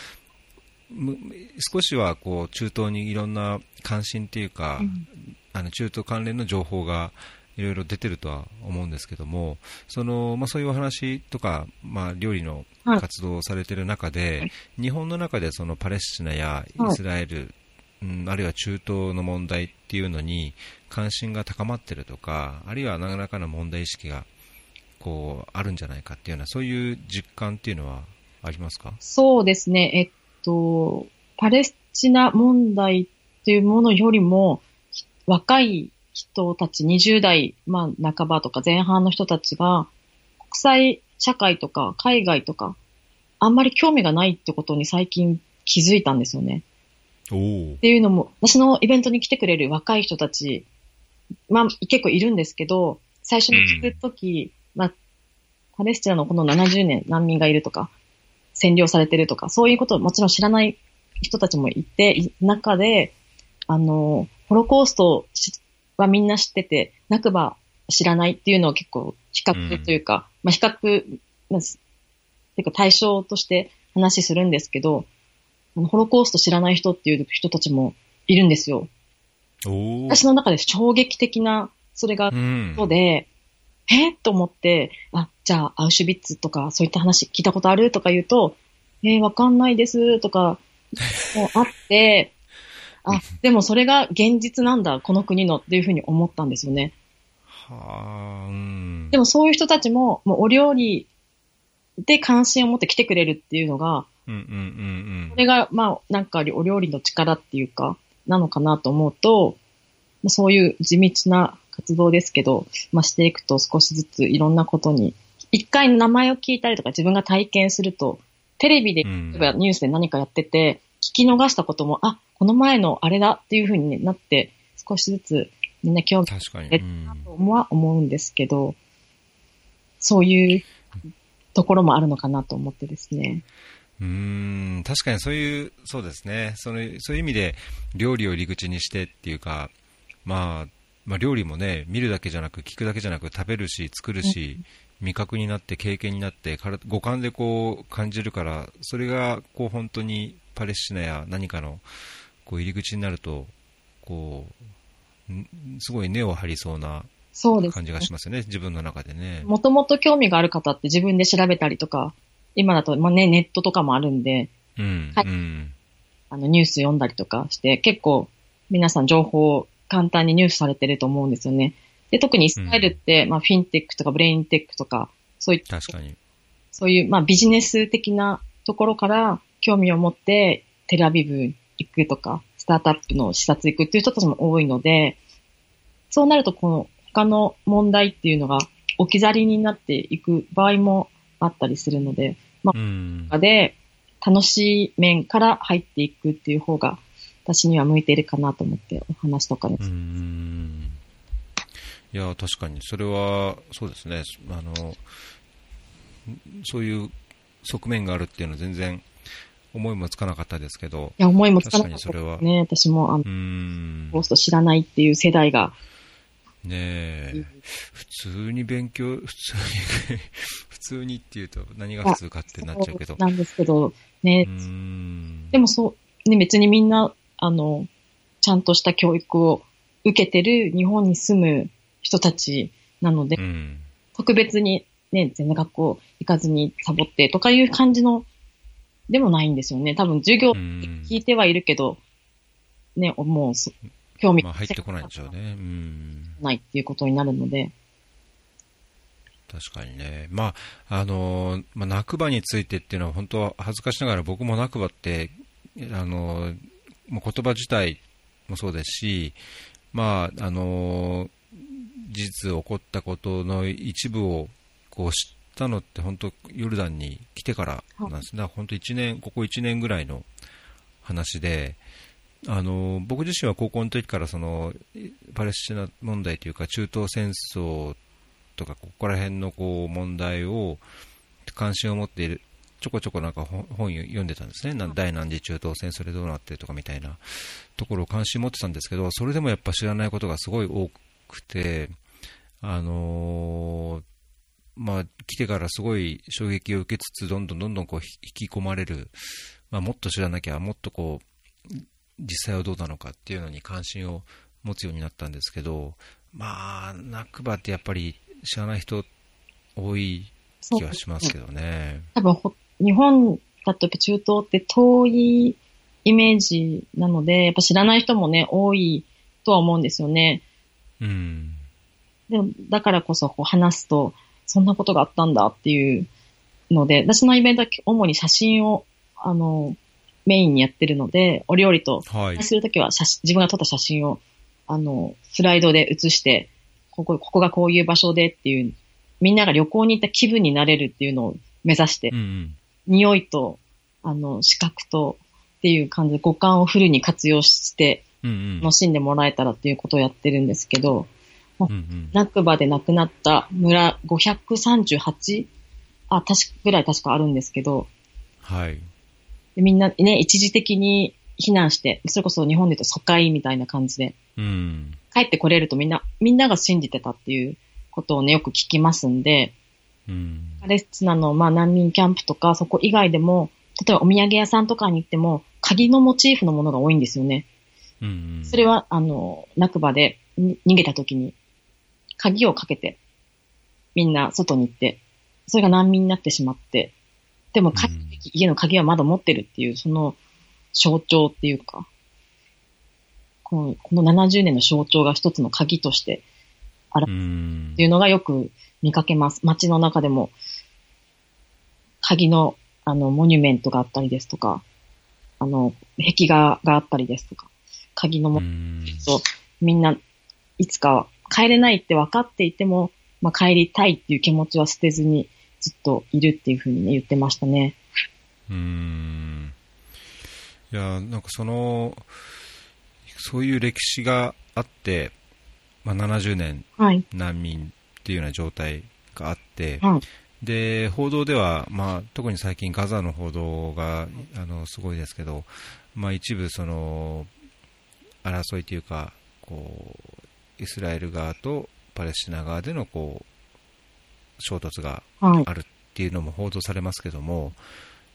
少しはこう中東にいろんな関心というか、うん、あの中東関連の情報がいろいろ出てるとは思うんですけども、そのまあ、そういうお話とか、まあ、料理の活動をされている中で、はい、日本の中でそのパレスチナやイスラエル、はいうん、あるいは中東の問題っていうのに関心が高まっているとか、あるいは何らかの問題意識がこうあるんじゃないかっていうような、そういう実感っていうのはありますか？そうですね、えっと、パレスチナ問題っていうものよりも、若い人たち、20代、まあ、半ばとか前半の人たちが、国際社会とか海外とか、あんまり興味がないってことに最近気づいたんですよね。っていうのも、私のイベントに来てくれる若い人たち、まあ、結構いるんですけど、最初に聞くとき、うん、まあ、パレスチナのこの70年難民がいるとか、占領されてるとか、そういうことをもちろん知らない人たちもいて、中で、あの、ホロコーストはみんな知ってて、なくば知らないっていうのを結構比較というか、うん、まあ比較、まあ、ていうか対象として話するんですけど、ホロコースト知らない人っていう人たちもいるんですよ。私の中で衝撃的な、それが、ことで、うん、え？と思って、あ、じゃあ、アウシュビッツとか、そういった話聞いたことあるとか言うと、えー、わかんないですとか、もあって、あ、でもそれが現実なんだ、この国のっていうふうに思ったんですよね。はあ、うん。でもそういう人たちも、もうお料理で関心を持って来てくれるっていうのが、うんうんうんうん、それが、まあ、なんかお料理の力っていうか、なのかなと思うと、そういう地道な活動ですけど、まあ、していくと少しずついろんなことに、一回名前を聞いたりとか自分が体験すると、テレビで、例えばニュースで何かやってて、聞き逃したことも、あ、この前のあれだっていうふうになって、少しずつみんな興味が出たなとは思うんですけど、そういうところもあるのかなと思ってですね。うん確かにそういう、そうですね。その、そういう意味で料理を入り口にしてっていうか、まあ、まあ、料理もね見るだけじゃなく聞くだけじゃなく食べるし、作るし、味覚になって経験になって五感でこう感じるからそれがこう本当にパレスチナや何かのこう入り口になるとこうすごい根を張りそうな感じがしますよね、ね。自分の中でね。もともと興味がある方って自分で調べたりとか、今だと、まあね、ネットとかもあるんで、うん、はい、うん、あのニュース読んだりとかして、結構皆さん情報を簡単に入手されてると思うんですよね。で、特にイスラエルって、うん、まあ、フィンテックとかブレインテックとか、そういった、確かに。そういう、まあ、ビジネス的なところから興味を持ってテルアビブ行くとか、スタートアップの視察行くっていう人たちも多いので、そうなるとこの他の問題っていうのが置き去りになっていく場合もあったりするので、まあ、で楽しい面から入っていくっていう方が私には向いているかなと思ってお話とかに。いや、確かに、それは、そうですね、あの、そういう側面があるっていうのは全然思いもつかなかったですけど。いや、思いもつかなかったですね。私も、あの、ポスト知らないっていう世代が。ねえ、普通に勉強、普通に普通にっていうと何が普通かってなっちゃうけど。なんですけど、ね。でもそう、ね、別にみんな、あの、ちゃんとした教育を受けてる日本に住む人たちなので、うん、特別にね、全然学校行かずにサボってとかいう感じのでもないんですよね。多分授業聞いてはいるけど、ね、もう、興味が、入ってこないんでしょうね。うん。ないっていうことになるので。確かにね。まあ、あのー、まあ、泣く場についてっていうのは本当は恥ずかしながら僕も泣く場って、あのー、もう言葉自体もそうですし、まあ、あのー、事実起こったことの一部をこう知ったのって本当ヨルダンに来てからなんですね、はい、本当1年ここ1年ぐらいの話であの僕自身は高校の時からそのパレスチナ問題というか中東戦争とかここら辺のこう問題を関心を持っているちょこちょこなんか本読んでたんですね。第何次中東戦、それどうなってるとかみたいなところを関心持ってたんですけど、それでもやっぱ知らないことがすごい多くて、あのー、まあ、来てからすごい衝撃を受けつつ、どんどんどんどんこう引き込まれる、まあ、もっと知らなきゃ、もっとこう、実際はどうなのかっていうのに関心を持つようになったんですけど、まあ、ナクバってやっぱり知らない人多い気はしますけどね。多分日本だと中東って遠いイメージなので、やっぱ知らない人もね、多いとは思うんですよね。うん。でも、だからこそこう話すと、そんなことがあったんだっていうので、私のイベントは主に写真を、あの、メインにやってるので、お料理と、はい、するときは写真、自分が撮った写真を、あの、スライドで写して、ここ、ここがこういう場所でっていう、みんなが旅行に行った気分になれるっていうのを目指して、うんうん、匂いと、あの、視覚とっていう感じで五感をフルに活用して、楽しんでもらえたらっていうことをやってるんですけど、うんうん、ナクバで亡くなった村538、あ、確か、ぐらい確かあるんですけど、はい。みんなね、一時的に避難して、それこそ日本で言うと疎開みたいな感じで、うん、帰ってこれるとみんな、みんなが信じてたっていうことをね、よく聞きますんで、うん、パレスチナの、まあ、難民キャンプとか、そこ以外でも、例えばお土産屋さんとかに行っても、鍵のモチーフのものが多いんですよね。うん、それは、あの、ナクバで逃げた時に、鍵をかけて、みんな外に行って、それが難民になってしまって、でも、帰って家の鍵はまだ持ってるっていう、その象徴っていうか、このこの70年の象徴が一つの鍵としてあるっていうのがよく見かけます。街の中でも、鍵の、あの、モニュメントがあったりですとか、あの、壁画があったりですとか、鍵のモニュメント、みんないつか帰れないって分かっていても、まあ、帰りたいっていう気持ちは捨てずにずっといるっていうふうにね、言ってましたね。うん。いや、なんかその、そういう歴史があって、まあ、70年難民っていうような状態があって、はい、で報道では、まあ、特に最近ガザの報道があのすごいですけど、まあ、一部その争いというかこうイスラエル側とパレスチナ側でのこう衝突があるっていうのも報道されますけども、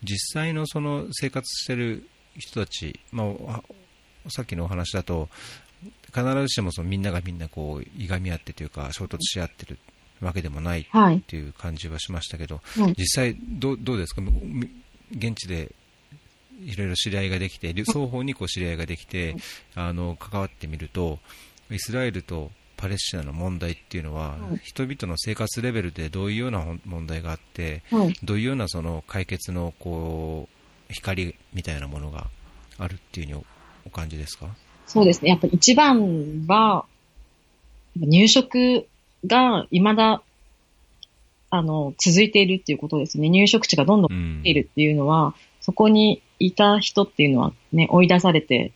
実際のその生活してる人たち、まあ、さっきのお話だと、必ずしもそのみんながみんなこういがみ合ってというか衝突し合ってるわけでもないっていう感じはしましたけど、はい、実際ど、どうですか、現地でいろいろ知り合いができて、双方にこう知り合いができて、あの関わってみると、イスラエルとパレスチナの問題っていうのは、はい、人々の生活レベルでどういうような問題があって、はい、どういうようなその解決のこう光みたいなものがあるっていうふうにお感じですか？そうですね。やっぱ一番は、入植が未だ、あの、続いているっていうことですね。入植地がどんどん増えているっていうのは、うん、そこにいた人っていうのはね、追い出されて、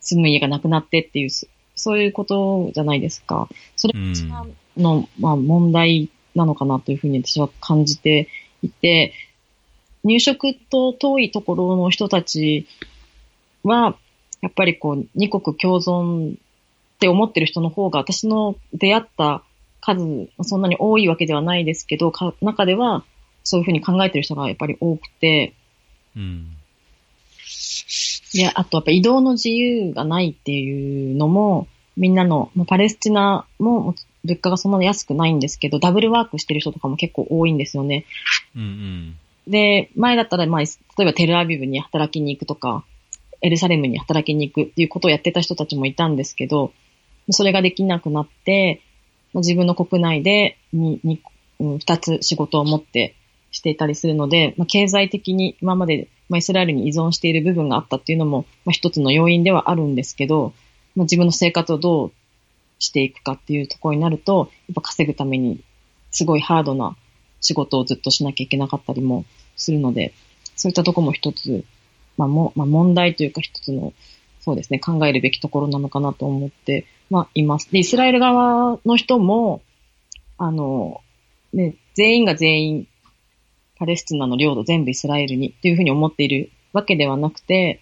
住む家がなくなってっていう、そういうことじゃないですか。それが一番の、うん、まあ、問題なのかなというふうに私は感じていて、入植と遠いところの人たちは、やっぱりこう、二国共存って思ってる人の方が、私の出会った数、そんなに多いわけではないですけど、中では、そういうふうに考えてる人がやっぱり多くて、うん。で、あとやっぱ移動の自由がないっていうのも、みんなの、パレスチナも物価がそんなに安くないんですけど、ダブルワークしてる人とかも結構多いんですよね。うんうん。で、前だったら、まあ、例えばテルアビブに働きに行くとか、エルサレムに働きに行くっていうことをやってた人たちもいたんですけど、それができなくなって、自分の国内でに、に、二つ仕事を持ってしていたりするので、まあ、経済的に今まで、まあ、イスラエルに依存している部分があったっていうのも、まあ、一つの要因ではあるんですけど、まあ、自分の生活をどうしていくかっていうところになると、やっぱ稼ぐためにすごいハードな仕事をずっとしなきゃいけなかったりもするので、そういったところも一つまあも、まあ、問題というか一つの、そうですね、考えるべきところなのかなと思って、まあ、います。で、イスラエル側の人も、あの、ね、全員が全員、パレスチナの領土全部イスラエルにっていうふうに思っているわけではなくて、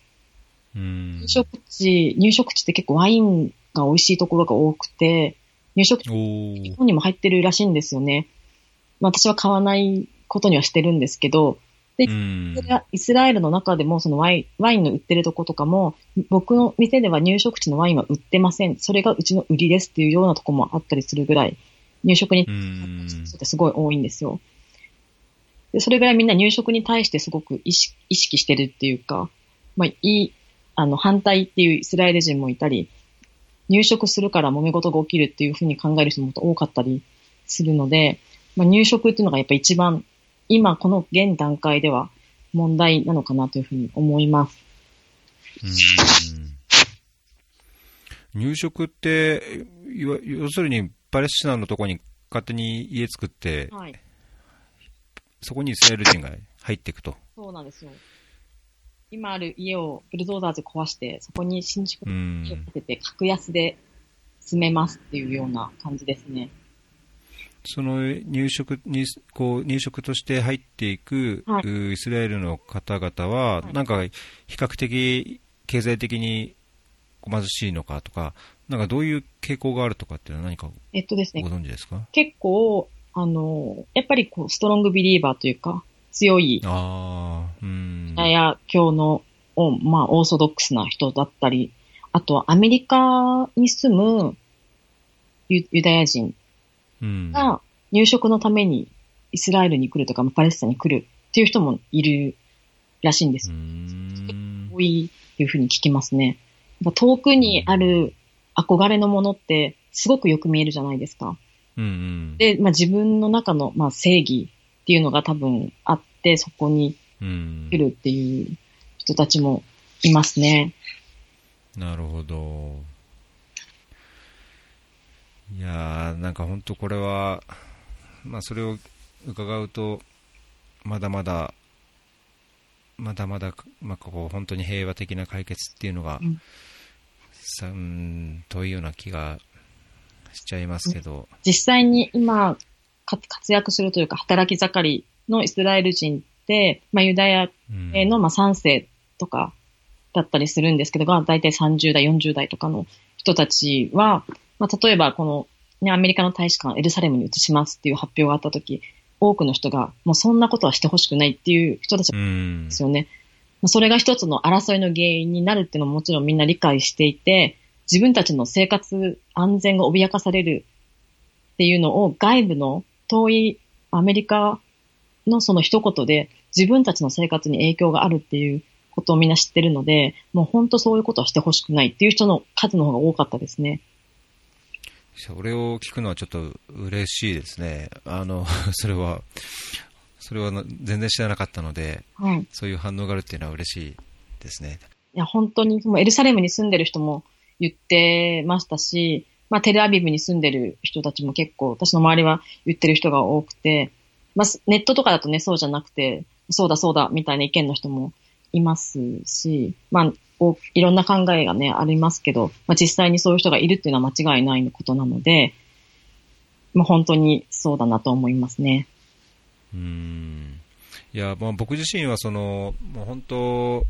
うん入植地、入植地って結構ワインが美味しいところが多くて、入植地日本にも入ってるらしいんですよね。まあ私は買わないことにはしてるんですけど、でイスラエルの中でもそのワインワインの売ってるとことかも、僕の店では入植地のワインは売ってません。それがうちの売りですっていうようなとこもあったりするぐらい、入植にすごい多いんですよ。で、それぐらいみんな入植に対してすごく意識意識してるっていうか、まあ、いい、あの、反対っていうイスラエル人もいたり、入植するから揉め事が起きるっていうふうに考える人も多かったりするので、まあ、入植っていうのがやっぱ一番、今この現段階では問題なのかなというふうに思います。うん入植って、要するにパレスチナのところに勝手に家作って、はい。そこにイスラエル人が入っていくと。そうなんですよ。今ある家をブルドーザーで壊して、そこに新築うをん建てて、格安で住めますっていうような感じですね。その入植にこう入植として入っていく、はいイスラエルの方々は、はいなんか比較的経済的に貧しいのかとか、なんかどういう傾向があるとかっていうのは何かえっとですねご、存知ですか？結構、あの、やっぱりこう、ストロングビリーバーというか、強い、ああ、うん。ダヤ教の、おまあ、オーソドックスな人だったり、あとはアメリカに住むユユダヤ人うん。が入植のためにイスラエルに来るとか、まあパレスチナに来るっていう人もいるらしいんですう。ん多いというふうに聞きますね。遠くにある憧れのものってすごくよく見えるじゃないですか。うんうん。で、まあ自分の中の、まあ、正義っていうのが多分あって、そこにうん来るっていう人たちもいますね。なるほど。いやー、なんか本当これは、まあそれを伺うと、まだまだ、まだまだ、まあこう本当に平和的な解決っていうのが、うん。さうん、遠いような気がしちゃいますけど、実際に今か活躍するというか働き盛りのイスラエル人って、まあユダヤのまあ3世とかだったりするんですけど、まあ大体30代、40代とかの人たちは、まあ例えばこの、ね、アメリカの大使館をエルサレムに移しますっていう発表があったとき、多くの人がもうそんなことはしてほしくないっていう人たちうんですよね。まあそれが一つの争いの原因になるっていうのももちろんみんな理解していて、自分たちの生活安全が脅かされるっていうのを外部の遠いアメリカのその一言で自分たちの生活に影響があるっていうことをみんな知ってるので、もう本当そういうことはしてほしくないっていう人の数の方が多かったですね。それを聞くのはちょっと嬉しいですね。あの、それは、それはな全然知らなかったので、はい。いそういう反応があるっていうのは嬉しいですね。や、本当に、もうエルサレムに住んでる人も言ってましたし、まあ、テルアビブに住んでる人たちも結構、私の周りは言ってる人が多くて、まあ、ネットとかだとね、そうじゃなくて、そうだそうだ、みたいな意見の人もいますし、まあ、おいろんな考えがね、ありますけど、まあ、実際にそういう人がいるっていうのは間違いないことなので、まあ、本当にそうだなと思いますね。うーんいや、まあ、僕自身はその、もう本当、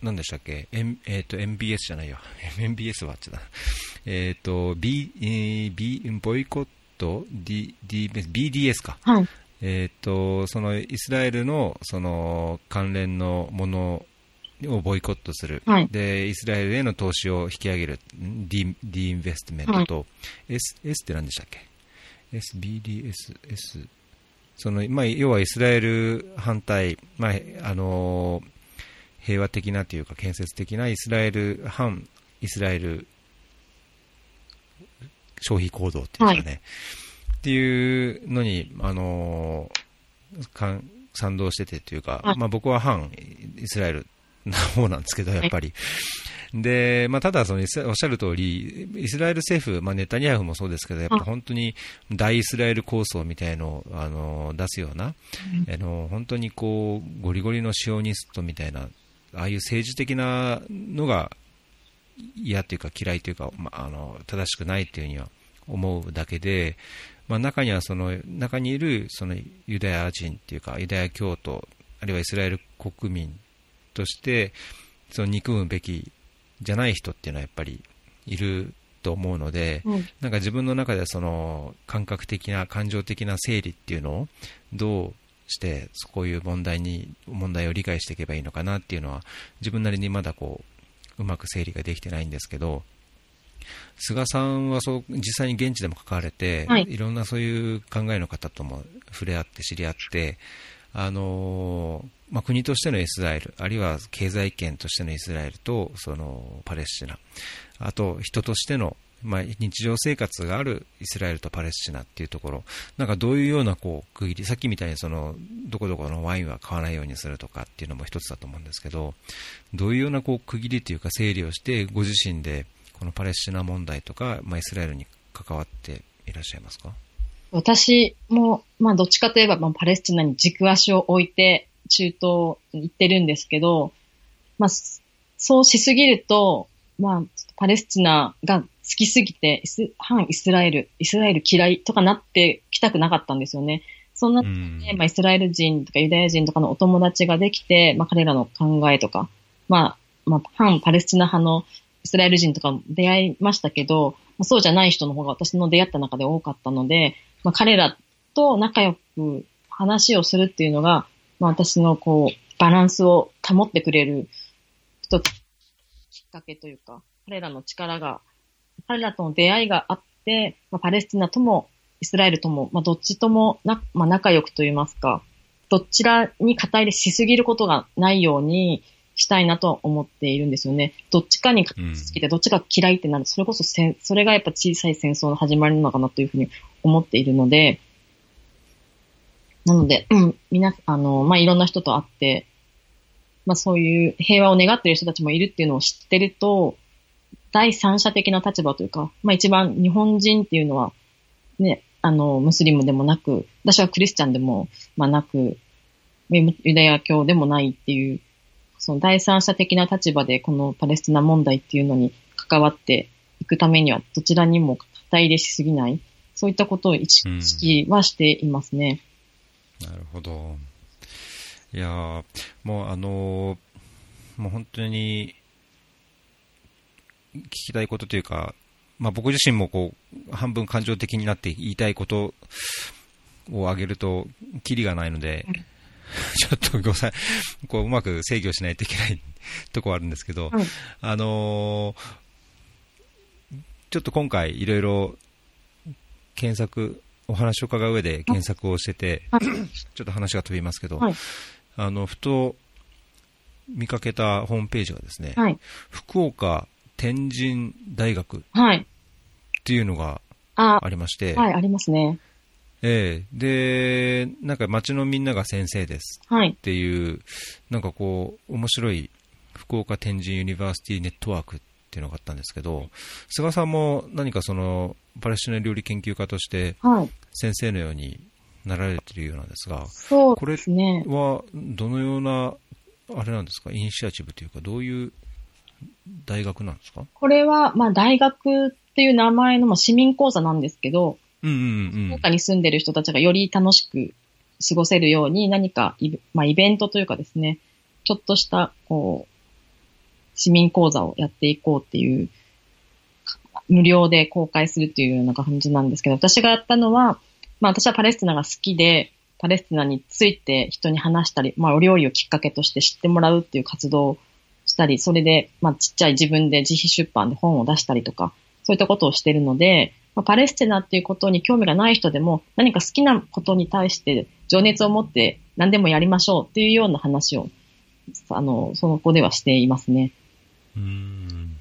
なんでしたっけ、M えっ、と、MBS じゃないよ。MBS はあっちだ。えっ、と、B、えー B、ボイコット、D、D、BDS か。はい。えっ、と、そのイスラエルのその関連のものをボイコットする、はい。でイスラエルへの投資を引き上げる、ディディインベストメントと、S, S って何でしたっけ ?SBDS、S、そのまあ、要はイスラエル反対、まああの平和的なというか建設的なイスラエル反イスラエル消費行動っていうかね、っていうのに、あのかん賛同しててというか、はい。まあ、僕は反イスラエルな方なんですけど、やっぱり。で、まあ、ただそのおっしゃる通り、イスラエル政府、まあ、ネタニヤフもそうですけど、やっぱ本当に大イスラエル構想みたいのをあの出すような、あの本当にこうゴリゴリのシオニストみたいな、ああいう政治的なのが嫌というか嫌いというか、まあ、あの正しくないというふうには思うだけで、まあ、中にはその、中にいるそのユダヤ人っていうか、ユダヤ教徒、あるいはイスラエル国民として、その憎むべきじゃない人っていうのはやっぱりいると思うので、うん、なんか自分の中でその感覚的な、感情的な整理っていうのをどうしてこういう問題に問題を理解していけばいいのかなっていうのは自分なりにまだこううまく整理ができてないんですけど菅さんはそう実際に現地でも関われて、はい、いろんなそういう考えの方とも触れ合って知り合ってあのまあ、国としてのイスラエル、あるいは経済圏としてのイスラエルとそのパレスチナ、あと人としてのまあ、日常生活があるイスラエルとパレスチナっていうところ、なんかどういうようなこう区切り、さっきみたいにそのどこどこのワインは買わないようにするとかっていうのも一つだと思うんですけど、どういうようなこう区切りというか整理をして、ご自身でこのパレスチナ問題とか、まあ、イスラエルに関わっていらっしゃいますか？私も、まあ、どっちかといえば、まあ、パレスチナに軸足を置いて、中東行ってるんですけど、まあ、そうしすぎると、まあ、パレスチナが好きすぎて、反イスラエル、イスラエル嫌いとかなってきたくなかったんですよね。そんな、ね、まあ、イスラエル人とかユダヤ人とかのお友達ができて、まあ、彼らの考えとか、まあ、まあ、反パレスチナ派のイスラエル人とか出会いましたけど、まあ、そうじゃない人の方が私の出会った中で多かったので、まあ、彼らと仲良く話をするっていうのが、まあ、私のこう、バランスを保ってくれる一つきっかけというか、彼らの力が彼らとの出会いがあって、まあ、パレスチナともイスラエルとも、まあ、どっちともな、まあ、仲良くと言いますか、どちらに肩入れしすぎることがないようにしたいなと思っているんですよね。どっちかに好きで、どっちか嫌いってなる。それこそせそれがやっぱ小さい戦争の始まりなのかなというふうに思っているので、なので、うん、みな、あの、まあ、いろんな人と会って、まあ、そういう平和を願っている人たちもいるっていうのを知ってると、第三者的な立場というか、まあ一番日本人っていうのは、ね、あの、ムスリムでもなく、私はクリスチャンでも、まあなく、ユダヤ教でもないっていう、その第三者的な立場でこのパレスチナ問題っていうのに関わっていくためには、どちらにも肩入れしすぎない、そういったことを意識はしていますね。うん、なるほど。いやもうあのもう本当に、聞きたいことというか、まあ、僕自身もこう半分感情的になって言いたいことを挙げると、きりがないので、ちょっとごさい、こううまく制御しないといけないところあるんですけど、あのー、ちょっと今回、いろいろ検索、お話を伺う上で検索をしてて、ちょっと話が飛びますけど、あのふと見かけたホームページがですね、福岡天神大学っていうのがありまして、はい、ありますね。ええ。ー、で、なんか町のみんなが先生です。っていう、はい、なんかこう、面白い福岡天神ユニバーシティネットワークっていうのがあったんですけど、菅さんも何かその、パレスチナ料理研究家として、先生のようになられているようなんですが、そうですね。これはどのような、あれなんですか、イニシアチブというか、どういう大学なんですか？これは、まあ大学っていう名前の、まあ、市民講座なんですけど、うんうんうん。福岡に住んでる人たちがより楽しく過ごせるように何かイベ,、まあ、イベントというかですね、ちょっとした、こう、市民講座をやっていこうっていう、無料で公開するっていうような感じなんですけど、私がやったのは、まあ私はパレスチナが好きで、パレスチナについて人に話したり、まあお料理をきっかけとして知ってもらうっていう活動をしたり、それで、まあ、ちっちゃい自分で自費出版で本を出したりとか、そういったことをしてるので、まあ、パレスチナっていうことに興味がない人でも、何か好きなことに対して情熱を持って何でもやりましょうっていうような話を、あの、その子ではしていますね。うん。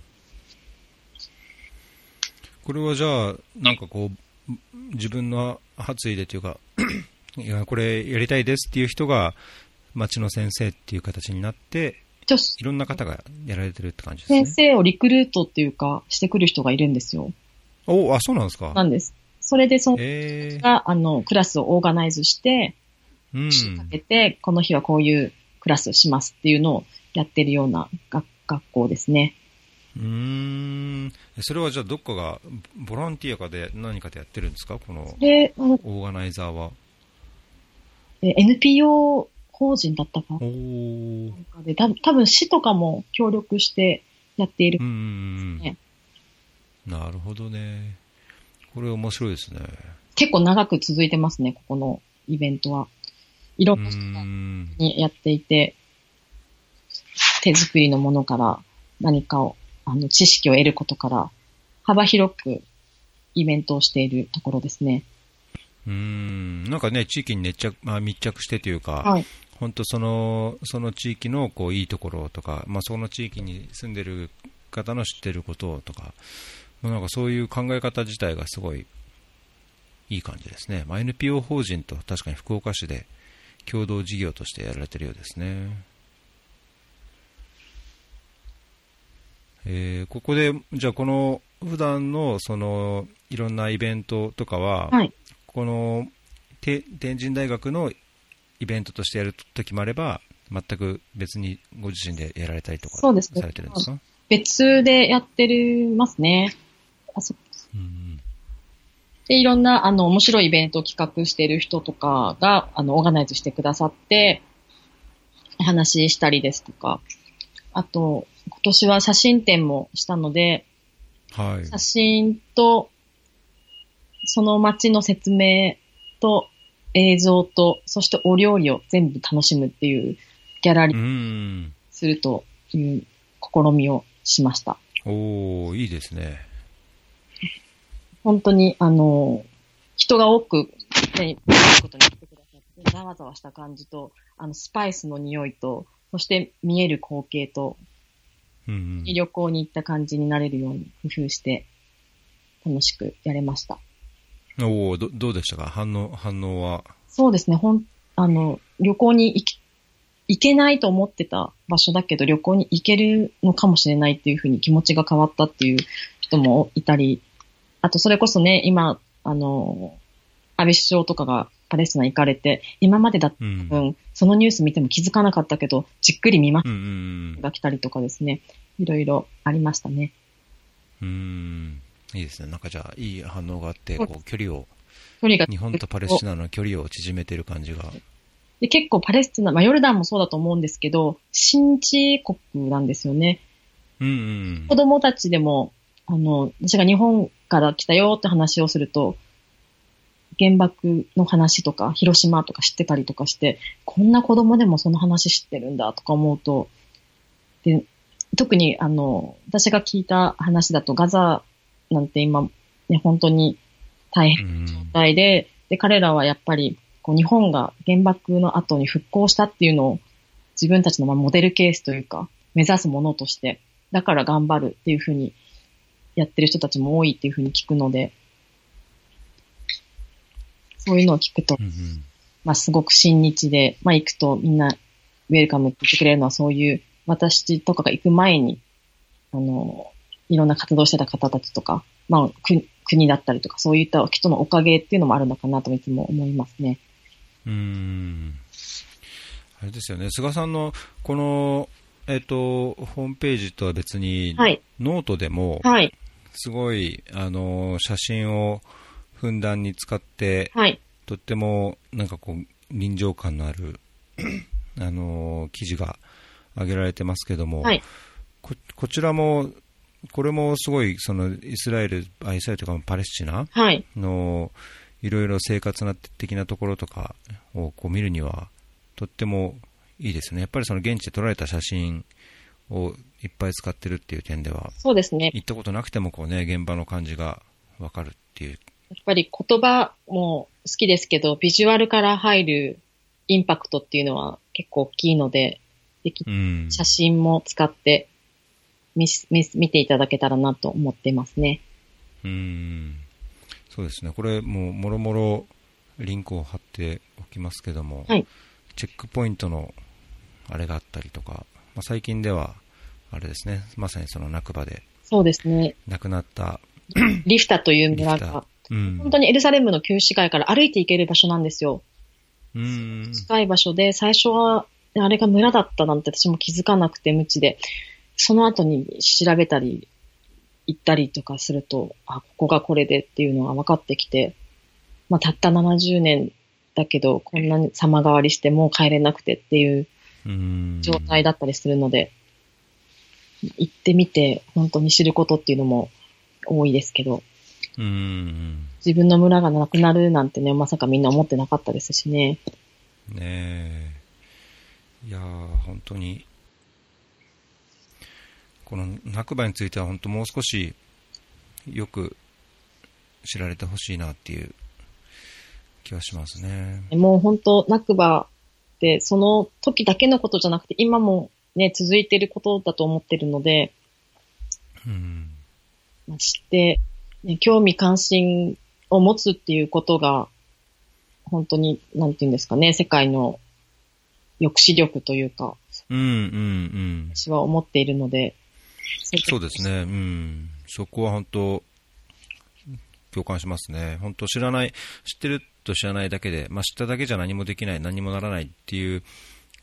これはじゃあ、なんかこう、自分の発意でというか いや、これやりたいですっていう人が、町の先生っていう形になって、いろんな方がやられてるって感じですね。先生をリクルートっていうか、してくる人がいるんですよ。おあ、そうなんですか？なんです。それで、そのが、あの、クラスをオーガナイズして、うん。かけて、この日はこういうクラスをしますっていうのをやってるような学学校ですね。うん。それはじゃあどっかが、ボランティアかで何かでやってるんですか？この、オーガナイザーは。え NPO 法人だったか？おで、た多分市とかも協力してやっているうんうんうんね。なるほどね。これ面白いですね。結構長く続いてますね、ここのイベントは。いろうんな人。にやっていて、手作りのものから何かを、あの、知識を得ることから、幅広くイベントをしているところですね。うん。なんかね、地域に熱着、まあ、密着してというか、はい。本当その、その地域のこういいところとか、まあ、その地域に住んでる方の知ってることとか、まあなんかそういう考え方自体がすごいいい感じですね。まあ、NPO 法人と確かに福岡市で共同事業としてやられてるようですね。えーここで、じゃあこの普段のそのいろんなイベントとかは、はい。このて天神大学のイベントとしてやる時もあれば、全く別にご自身でやられたりとかそうですねされてるんですか？別でやってるますね。あそうんで、いろんな、あの、面白いイベントを企画している人とかが、あの、オーガナイズしてくださって、お話ししたりですとか、あと、今年は写真展もしたので、はい。写真と、その街の説明と映像と、そしてお料理を全部楽しむっていうギャラリうーん。するという試みをしました。おー、いいですね。本当に、あの、人が多く、ね、ことに来てくださって、ざわざわした感じと、あの、スパイスの匂いと、そして見える光景と、うん旅行に行った感じになれるように工夫して、楽しくやれました。うん。おー、ど、どうでしたか？反応、反応は？そうですね、ほん、あの、旅行に行き、行けないと思ってた場所だけど、旅行に行けるのかもしれないっていうふうに気持ちが変わったっていう人もいたり、あとそれこそね、今、あの、安倍首相とかがパレスチナ行かれて、今までだったうん。分、そのニュース見ても気づかなかったけど、じっくり見まうんうんが来たりとかですね、いろいろありましたね。うん。うん。いいですね。なんかじゃあ、いい反応があって、こう、距離を、距離が日本とパレスチナの距離を縮めてる感じが。で結構パレスチナ、まあ、ヨルダンもそうだと思うんですけど、新地国なんですよね。うんうん子。供たちでも、あの、私が日本から来たよって話をすると、原爆の話とか、広島とか知ってたりとかして、こんな子供でもその話知ってるんだとか思うと、で、特にあの、私が聞いた話だとガザなんて今、ね、本当に大変うん状態で、で、彼らはやっぱり、こう日本が原爆の後に復興したっていうのを自分たちのまあモデルケースというか、目指すものとして、だから頑張るっていうふうにやってる人たちも多いっていうふうに聞くので、そういうのを聞くとう、んうんまあすごく親日で、まあ行くとみんなウェルカムって言ってくれるのはそういう私とかが行く前に、あの、いろんな活動してた方たちとか、まあく国だったりとか、そういった人のおかげっていうのもあるのかなといつも思いますね。うーんあれですよね、菅さんのこの、えっと、ホームページとは別に、はい。ノートでも、はい。すごい、あの、写真をふんだんに使って、はい。とっても、なんかこう、臨場感のある、あの、記事が上げられてますけども、はい。ここちらも、これもすごい、その、イスラエル、あイスラエルというかパレスチナはい。のいろいろ生活な的なところとかをこう見るにはとってもいいですね。やっぱりその現地で撮られた写真をいっぱい使ってるっていう点では、そうですね。行ったことなくてもこうね、現場の感じがわかるっていう。やっぱり言葉も好きですけど、ビジュアルから入るインパクトっていうのは結構大きいので、できうん。写真も使って見す見ていただけたらなと思っていますね。うん。そうですね。これもうもろもろリンクを貼っておきますけども、はいチェックポイントのあれがあったりとか、まあ、最近ではあれですね、まさにその中場で。そうですね。亡くなった。リフタという村が、うん。本当にエルサレムの旧市街から歩いて行ける場所なんですよ。うん。近い場所で、最初は、あれが村だったなんて私も気づかなくて無知で、その後に調べたり、行ったりとかすると、あ、ここがこれでっていうのが分かってきて、まあ、たった70年だけど、こんなに様変わりしてもう帰れなくてっていう状態だったりするので、行ってみて本当に知ることっていうのも多いですけど、うん自分の村がなくなるなんてね、まさかみんな思ってなかったですしね。ねえ。いや本当に、この白馬については本当もう少しよく知られてほしいなっていう気はしますね。もう本当、白馬ってその時だけのことじゃなくて、今もね、続いていることだと思ってるので、うん、知って、ね、興味関心を持つっていうことが、本当に、なんていうんですかね、世界の抑止力というか、うんうんうん。私は思っているので。そうですね。うん。そこは本当、共感しますね。本当知らない、知ってると知らないだけで、まあ知っただけじゃ何もできない、何もならないっていう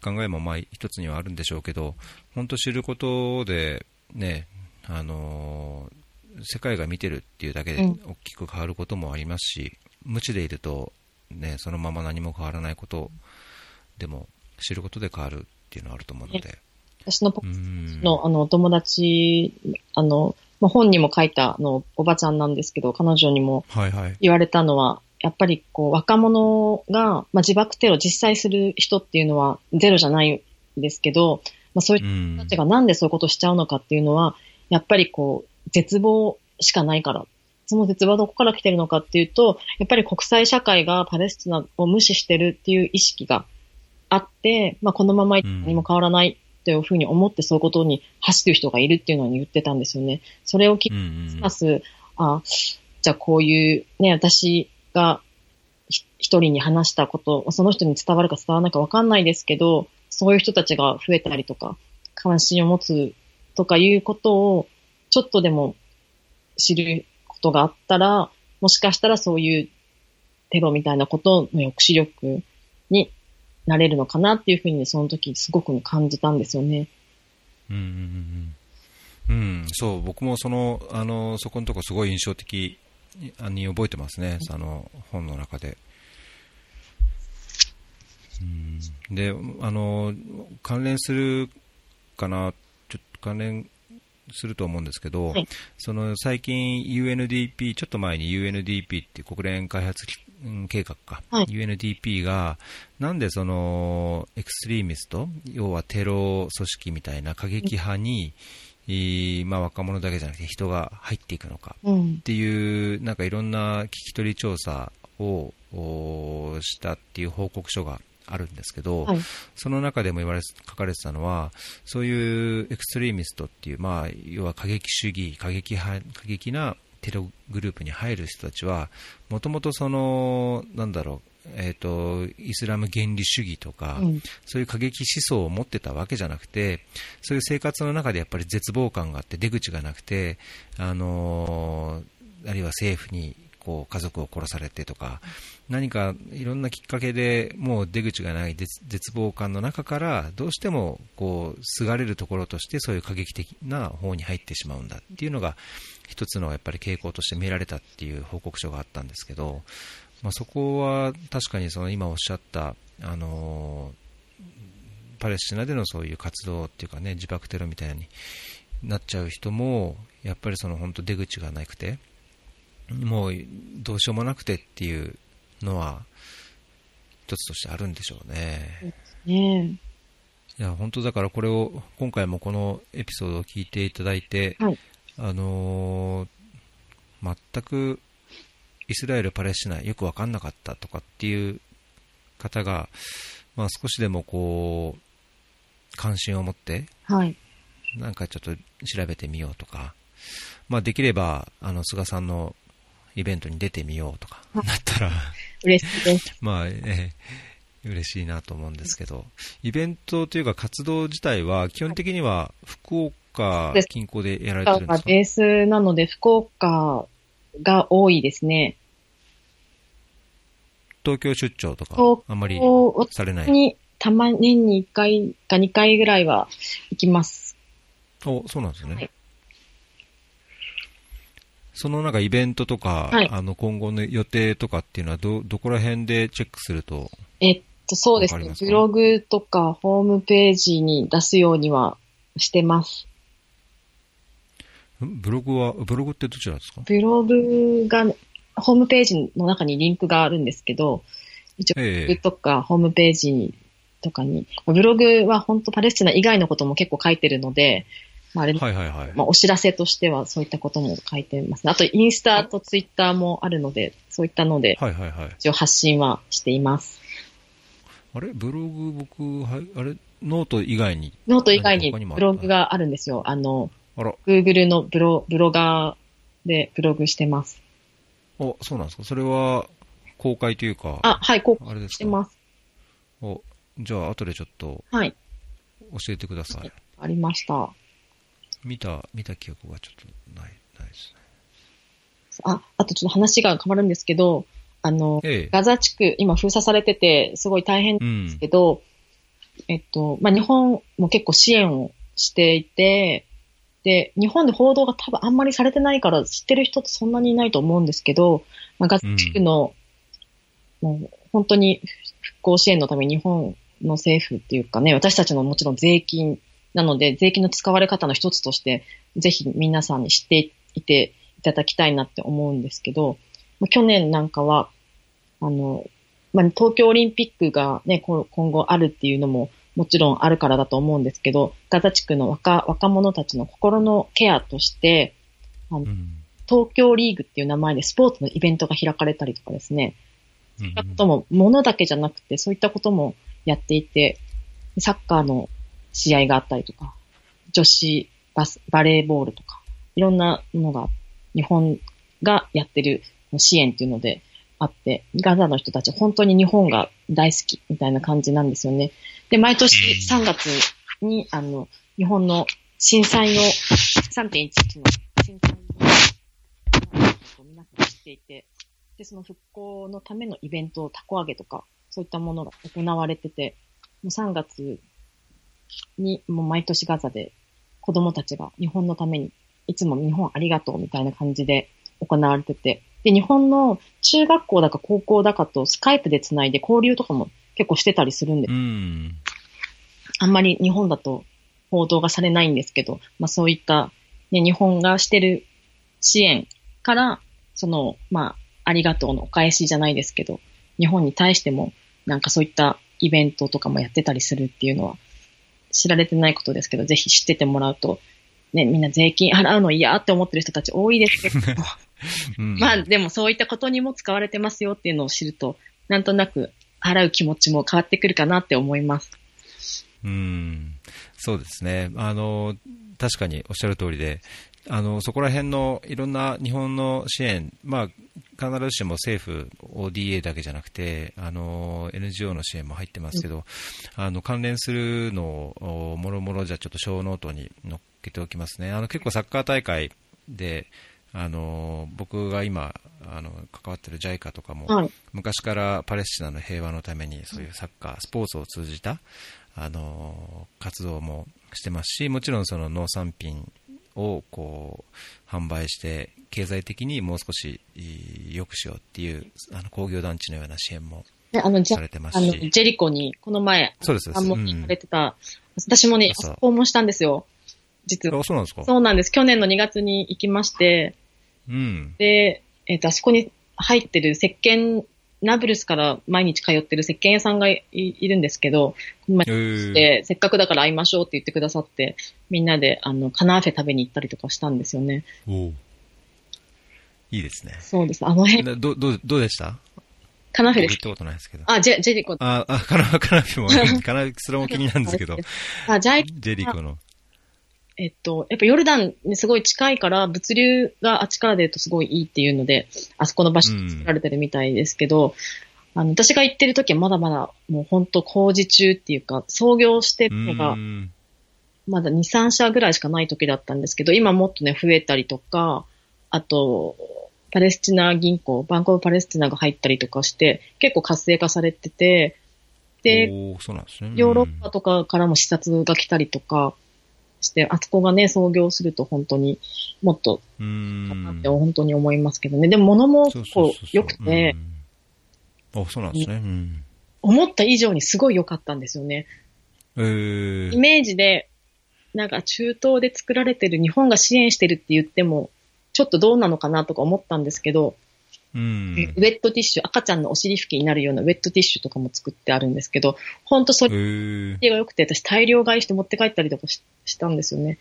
考えもまあ一つにはあるんでしょうけど、本当知ることで、ね、あのー、世界が見てるっていうだけで大きく変わることもありますし、うん、無知でいると、ね、そのまま何も変わらないことでも知ることで変わるっていうのはあると思うので。私ののあの友達、あの、まあ、本にも書いたあのおばちゃんなんですけど、彼女にも言われたのは、はいはい、やっぱりこう若者が、まあ、自爆テロ実際する人っていうのはゼロじゃないんですけど、まあ、そういう人たちがなんでそういうことしちゃうのかっていうのは、やっぱりこう、絶望しかないから。その絶望はどこから来てるのかっていうと、やっぱり国際社会がパレスチナを無視してるっていう意識があって、まあ、このまま何も変わらないというふうに思ってそういうことに走る人がいるっていうのに言ってたんですよね。それを聞きます、あ、じゃあこういうね、私が一人に話したこと、その人に伝わるか伝わらないかわかんないですけど、そういう人たちが増えたりとか、関心を持つとかいうことを、ちょっとでも知ることがあったら、もしかしたらそういうテロみたいなことの抑止力になれるのかなっていうふうにその時すごく感じたんですよね。うんうんうん。うん、そう、僕もその、あの、そこのとこすごい印象的に覚えてますね、あの、本の中で。うん、で、あの、関連するかな、ちょっと関連すると思うんですけど、はい、その最近 UNDP、ちょっと前に UNDP っていう国連開発計画か、はい、UNDP が、なんでそのエクストリーミスト、要はテロ組織みたいな過激派に、うん、まあ、若者だけじゃなくて人が入っていくのかっていう、うん、なんかいろんな聞き取り調査をしたっていう報告書があるんですけど、はい、その中でも言われ書かれてたのは、そういうエクストリーミストっていう、まあ、要は過激主義、過激派過激なテログループに入る人たちは、もともとその、なんだろう、えーと、イスラム原理主義とか、うん、そういう過激思想を持ってたわけじゃなくてそういう生活の中でやっぱり絶望感があって出口がなくて、あのー、あるいは政府にこう家族を殺されてとか何かいろんなきっかけでもう出口がない絶望感の中からどうしてもこうすがれるところとしてそういう過激的な方に入ってしまうんだっていうのが一つのやっぱり傾向として見られたっていう報告書があったんですけど、まあ、そこは確かにその今おっしゃった、あのパレスチナでのそういう活動っていうかね自爆テロみたいになっちゃう人もやっぱりその本当出口がなくてもうどうしようもなくてっていうのは一つとしてあるんでしょうね。ねいや本当だからこれを今回もこのエピソードを聞いていただいて、はい、あのー、全くイスラエル、パレスチナよく分かんなかったとかっていう方が、まあ、少しでもこう関心を持って、はい、なんかちょっと調べてみようとか、まあ、できればあの菅さんのイベントに出てみようとかなったら嬉しいです。まあ、えー、嬉しいなと思うんですけど、イベントというか活動自体は基本的には福岡近郊でやられてるんですか？ベースなので福岡が多いですね。東京出張とか、あんまりされない？に、たま、年に1回か2回ぐらいは行きます。お、そうなんですね。はいそのなんかイベントとか、はい、あの今後の予定とかっていうのはど、どこら辺でチェックするとえっと、そうですね。ブログとかホームページに出すようにはしてます。ブログは、ブログってどちらですか？ブログが、ホームページの中にリンクがあるんですけど、一応、ブログとかホームページとかに、ブログは本当パレスチナ以外のことも結構書いてるので、まあ、あれ、はいはいはい。まあ、お知らせとしてはそういったことも書いてます、ね。あと、インスタとツイッターもあるので、そういったので、はいはいはい。一応発信はしています。あれ？ブログ僕、はい、あれ？ノート以外に？ノート以外にブログがあるんですよ。あの、あら。Google のブロブロガーでブログしてます。あ、そうなんですか？それは公開というか。あ、はい、公開してます。お、じゃあ後でちょっと。はい。教えてください。ありました。見た、見た記憶がちょっとない、ないですね。あ、あとちょっと話が変わるんですけど、あの、ええ、ガザ地区、今封鎖されてて、すごい大変ですけど、うん、えっと、まあ、日本も結構支援をしていて、で、日本で報道が多分あんまりされてないから知ってる人ってそんなにいないと思うんですけど、まあ、ガザ地区の、うん、もう本当に復興支援のために日本の政府っていうかね、私たちのもちろん税金なので、税金の使われ方の一つとして、ぜひ皆さんに知っていていただきたいなって思うんですけど、去年なんかは、あの、まあ、東京オリンピックがね、今後あるっていうのももちろんあるからだと思うんですけど、ガザ地区の若若者たちの心のケアとして、あの、うん、東京リーグっていう名前でスポーツのイベントが開かれたりとかですね、そういったことも、ものだけじゃなくて、そういったこともやっていて、サッカーの試合があったりとか、女子バス、バレーボールとか、いろんなものが、日本がやってる支援っていうのであって、ガザの人たち本当に日本が大好きみたいな感じなんですよね。で、毎年3月に、あの、日本の震災の、3.11の震災の、皆さん知っていて、で、その復興のためのイベント、たこ揚げとか、そういったものが行われてて、もう3月に、もう毎年ガザで子供たちが日本のために、いつも日本ありがとうみたいな感じで行われてて、で、日本の中学校だか高校だかとスカイプでつないで交流とかも結構してたりするんで、うん、あんまり日本だと報道がされないんですけど、まあそういった、ね、日本がしてる支援から、その、まあ、ありがとうのお返しじゃないですけど、日本に対しても、なんかそういったイベントとかもやってたりするっていうのは、知られてないことですけど、ぜひ知っててもらうと、ね、みんな税金払うの嫌って思ってる人たち多いですけど、うん、まあでもそういったことにも使われてますよっていうのを知ると、なんとなく払う気持ちも変わってくるかなって思います。うん、そうですね。あの、確かにおっしゃる通りで、あのそこら辺のいろんな日本の支援、まあ、必ずしも政府、ODA だけじゃなくて、あの NGO の支援も入ってますけど、うん、あの関連するのをもろもろじゃちょっと小ノートに載っけておきますね。あの結構サッカー大会であの僕が今あの関わってる JICA とかも、はい、昔からパレスチナの平和のためにそういうサッカー、スポーツを通じたあの活動もしてますしもちろんその農産品をこう販売して経済的にもう少し良くしようっていうあの工業団地のような支援もされてますし、あのジェリコにこの前、そうです訪問されてた、うん、私もね、訪問したんですよ。実は。そうなんですかそうなんです。去年の2月に行きまして、うん。で、えっ、ー、と、あそこに入ってる石鹸、ナブルスから毎日通ってる石鹸屋さんがいるんですけど、までせっかくだから会いましょうって言ってくださって、みんなで、あの、カナーフェ食べに行ったりとかしたんですよね。おいいですね。そうです。あの辺。ど、ど、どうでした？カナフェです。行ったことないですけど。あ、ジェ、ジェリコ。あ、あ、カナ、カナフェも、カナフェそれも気になるんですけど。あ、ジェリコの。えっと、やっぱヨルダンにすごい近いから、物流があっちから出るとすごいいいっていうので、あそこの場所に作られてるみたいですけど、うん、あの、私が行ってる時はまだまだもう本当工事中っていうか、創業してるのが、まだ2、3社ぐらいしかない時だったんですけど、今もっとね、増えたりとか、あと、パレスチナ銀行、バンコブパレスチナが入ったりとかして、結構活性化されてて、で、でね、ヨーロッパとかからも視察が来たりとか、して、あそこがね、創業すると本当にもっと、うん。って本当に思いますけどね。でも物もこう良くて、あ、そうなんですね。うん。思った以上にすごい良かったんですよね。えー、イメージで、なんか中東で作られてる日本が支援してるって言っても、ちょっとどうなのかなとか思ったんですけど、うん、ウェットティッシュ、赤ちゃんのお尻拭きになるようなウェットティッシュとかも作ってあるんですけど、ほんとそれが良くて、私大量買いして持って帰ったりとかしたんですよね。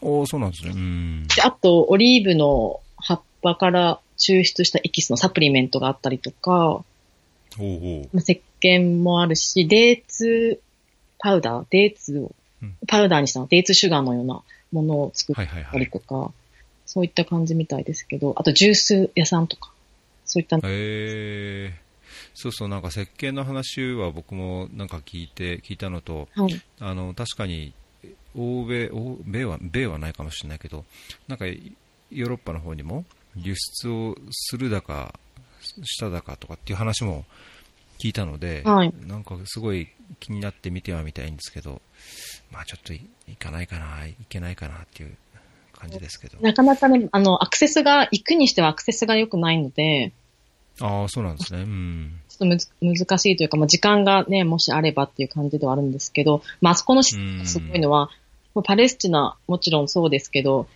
おそうなんですね。うん、であと、オリーブの葉っぱから抽出したエキスのサプリメントがあったりとか、おうお石鹸もあるし、デーツパウダー、デーツを、パウダーにしたデーツシュガーのようなものを作ったりとか、はいはいはい、そういった感じみたいですけど、あとジュース屋さんとか、そういった。へえー、そうそう、なんか石鹸の話は僕もなんか聞いて、聞いたのと、はい、あの、確かに、欧米、欧米は、米はないかもしれないけど、なんかヨーロッパの方にも輸出をするだか、しただかとかっていう話も聞いたので、はい、なんかすごい気になって見てはみたいんですけど、まあちょっといかないかな、いけないかなっていう感じですけど。なかなかね、あの、アクセスが、行くにしてはアクセスが良くないので、ああ、そうなんですね。うん。ちょっとむず難しいというか、まあ、時間がね、もしあればっていう感じではあるんですけど、まあ、あそこのすごいのは、パレスチナもちろんそうですけど、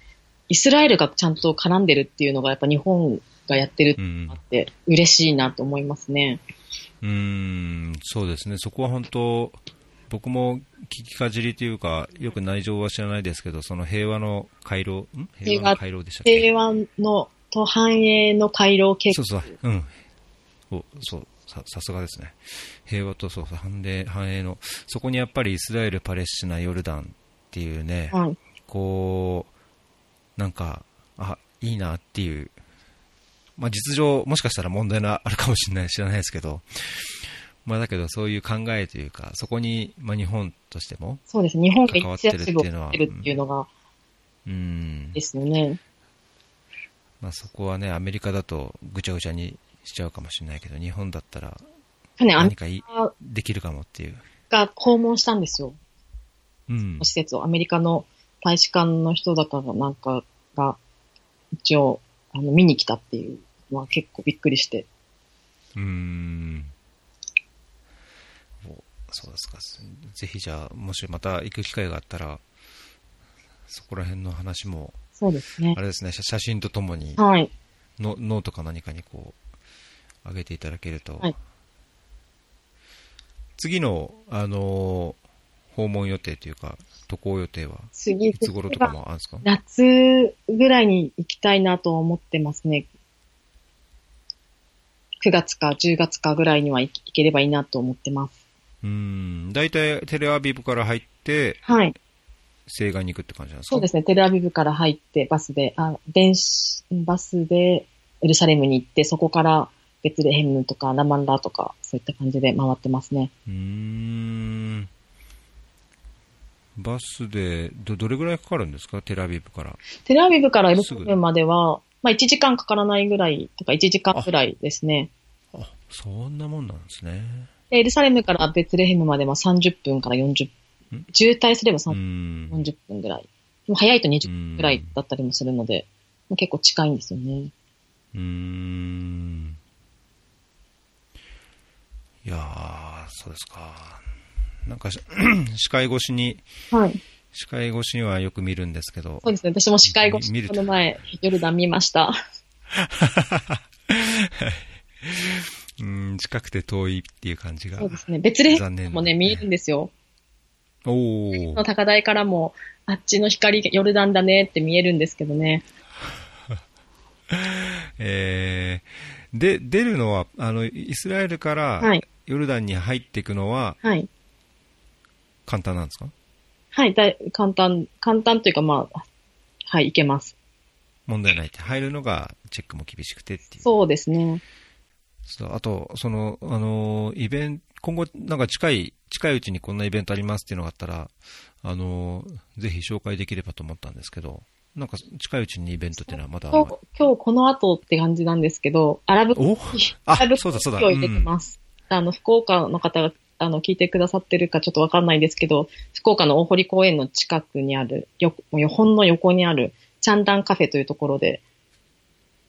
イスラエルがちゃんと絡んでるっていうのがやっぱ日本がやってるってあって嬉しいなと思いますね。うん、うんそうですね。そこは本当、僕も聞きかじりというか、よく内情は知らないですけど、その平和の回廊、ん？平和。の回廊でしたっけ？平和のと繁栄の回廊計画。そうそう、うん。おそうさ、さすがですね。平和とそう繁栄、繁栄の、そこにやっぱりイスラエル、パレスチナ、ヨルダンっていうね、はい、こう、なんか、あ、いいなっていう、まあ実情、もしかしたら問題があるかもしれない、知らないですけど、まあだけどそういう考えというか、そこに、まあ日本としても、そうですね、日本が一躍っていうのは、っていうのが、うん。ですよね。まあ、そこはね、アメリカだとぐちゃぐちゃにしちゃうかもしれないけど、日本だったら何かいできるかもっていう。が訪問したんですよ。うん。施設を。アメリカの大使館の人だかなんかが、一応、あの、見に来たっていうのは結構びっくりして。うーん。そうですか。ぜひじゃあ、もしまた行く機会があったら、そこら辺の話もそうですね。あれですね、写真とともに、はい。のノートか何かにこう、上げていただけると、はい、次の、あのー、訪問予定というか、渡航予定は、次いつ頃とかもあるんですか？夏ぐらいに行きたいなと思ってますね。9月か10月かぐらいには行ければいいなと思ってます。うん。大体テレアビブから入って、はい。西岸に行くって感じなんですか？そうですね。テルアビブから入ってバスで、あ、電子、バスでエルサレムに行って、そこからベツレヘムとかラマンラとか、そういった感じで回ってますね。うん。バスでど、どれぐらいかかるんですか？テルアビブから。テルアビブからエルサレムまでは、まあ1時間かからないぐらいとか1時間ぐらいですね。あ、そんなもんなんですね。エルサレムからベツレヘムまでは30分から40渋滞すれば40分ぐらい。も早いと20分ぐらいだったりもするので、結構近いんですよね。うーん。いやー、そうですか。なんか、視界越しに、はい。視界越しにはよく見るんですけど。そうですね。私も視界越しにこの前、ヨルダン見ました。うん、近くて遠いっていう感じが。そうですね。別レもね、見えるんですよ。おの高台からも、あっちの光、ヨルダンだねって見えるんですけどね。えー、で、出るのは、あの、イスラエルからヨルダンに入っていくのは、はい。簡単なんですか？はい、だ簡単、簡単というかまあ、はい、いけます。問題ないって。入るのがチェックも厳しくてっていう。そうですね。あと、その、あの、イベント、今後、なんか近い、近いうちにこんなイベントありますっていうのがあったら、あの、ぜひ紹介できればと思ったんですけど、なんか近いうちにイベントっていうのはまだ今日、今日この後って感じなんですけど、アラブ、お？アラブそうだそうだ。今日入れてます。うん、あの、福岡の方が、あの、聞いてくださってるかちょっとわかんないですけど、福岡の大堀公園の近くにある、よ、よ本の横にある、チャンダンカフェというところで、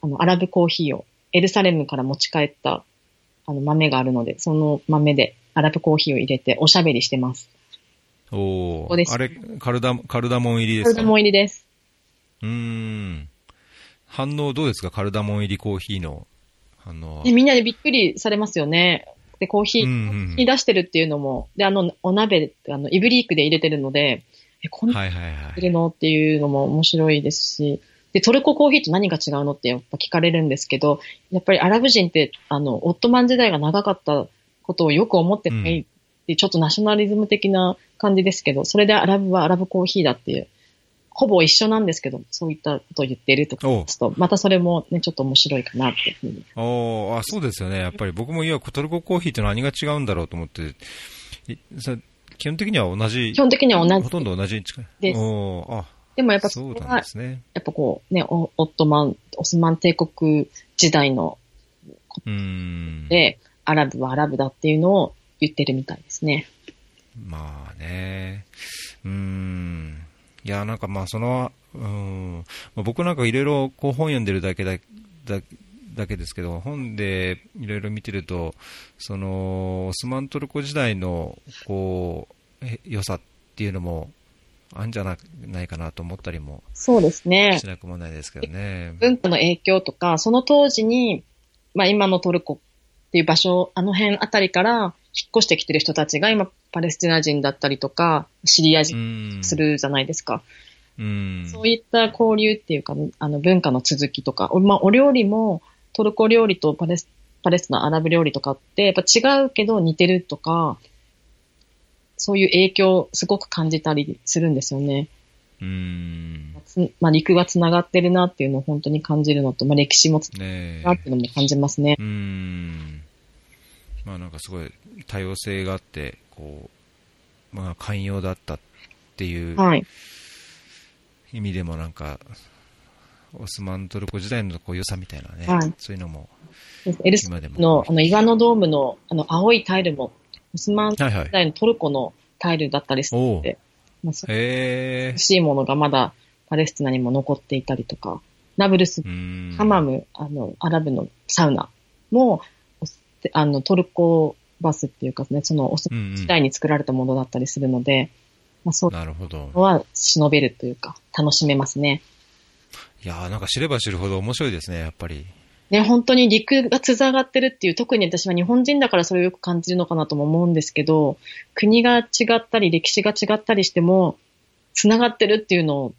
あの、アラブコーヒーを、エルサレムから持ち帰った、あの、豆があるので、その豆でアラブコーヒーを入れておしゃべりしてます。おお。あれ、カルダ、カルダモン入りですか？カルダモン入りです。うーん。反応どうですか？カルダモン入りコーヒーの反応は。みんなでびっくりされますよね。で、コーヒーに出してるっていうのも、で、あの、お鍋、あの、イブリークで入れてるので、え、こんな、はいはいはい。るの？っていうのも面白いですし、で、トルココーヒーと何が違うのってやっぱ聞かれるんですけど、やっぱりアラブ人って、あの、オットマン時代が長かったことをよく思ってない、うん、ちょっとナショナリズム的な感じですけど、それでアラブはアラブコーヒーだっていう、ほぼ一緒なんですけど、そういったことを言っているとかと、またそれもね、ちょっと面白いかなっていうふうに。おあ、そうですよね。やっぱり僕もいや、トルココーヒーって何が違うんだろうと思って、基本的には同じ。基本的には同じ。ほとんど同じに近い。です。おあでもやっぱそうなんですね。やっぱこうね、オットマン、オスマン帝国時代ので、アラブはアラブだっていうのを言ってるみたいですね。まあね。うん。いや、なんかまあその、うん、僕なんかいろいろこう本読んでるだけだ、だだけですけど、本でいろいろ見てると、その、オスマントルコ時代の、こう、良さっていうのも、あるんじゃないかなと思ったりも。そうですね。しなくもないですけどね。文化の影響とか、その当時に、まあ今のトルコっていう場所、あの辺あたりから引っ越してきてる人たちが今パレスチナ人だったりとか、シリア人するじゃないですか。うん、そういった交流っていうか、あの文化の続きとか、まあお料理もトルコ料理とパレスパレスチナ、アラブ料理とかって、やっぱ違うけど似てるとか、そういう影響をすごく感じたりするんですよね。うん。まあ、陸が繋がってるなっていうのを本当に感じるのと、まあ、歴史もつながってるのも感じますね。うん。まあ、なんかすごい多様性があって、こう、まあ、寛容だったっていう意味でもなんか、オスマントルコ時代のこう良さみたいなね、はい、そういうのも、エルスのあの岩のドームのあの青いタイルもオスマン時代のトルコのタイルだったりするので、まあ、そう美しいものがまだパレスチナにも残っていたりとか、ナブルス、ハマム、あの、アラブのサウナも、あの、トルコバスっていうかね、その、オス時代に作られたものだったりするので、まあ、そうなるほど。は忍べるというか、楽しめますね。いやー、なんか知れば知るほど面白いですね、やっぱり。ね、本当に陸が繋がってるっていう、特に私は日本人だからそれをよく感じるのかなとも思うんですけど、国が違ったり、歴史が違ったりしても、繋がってるっていうのを、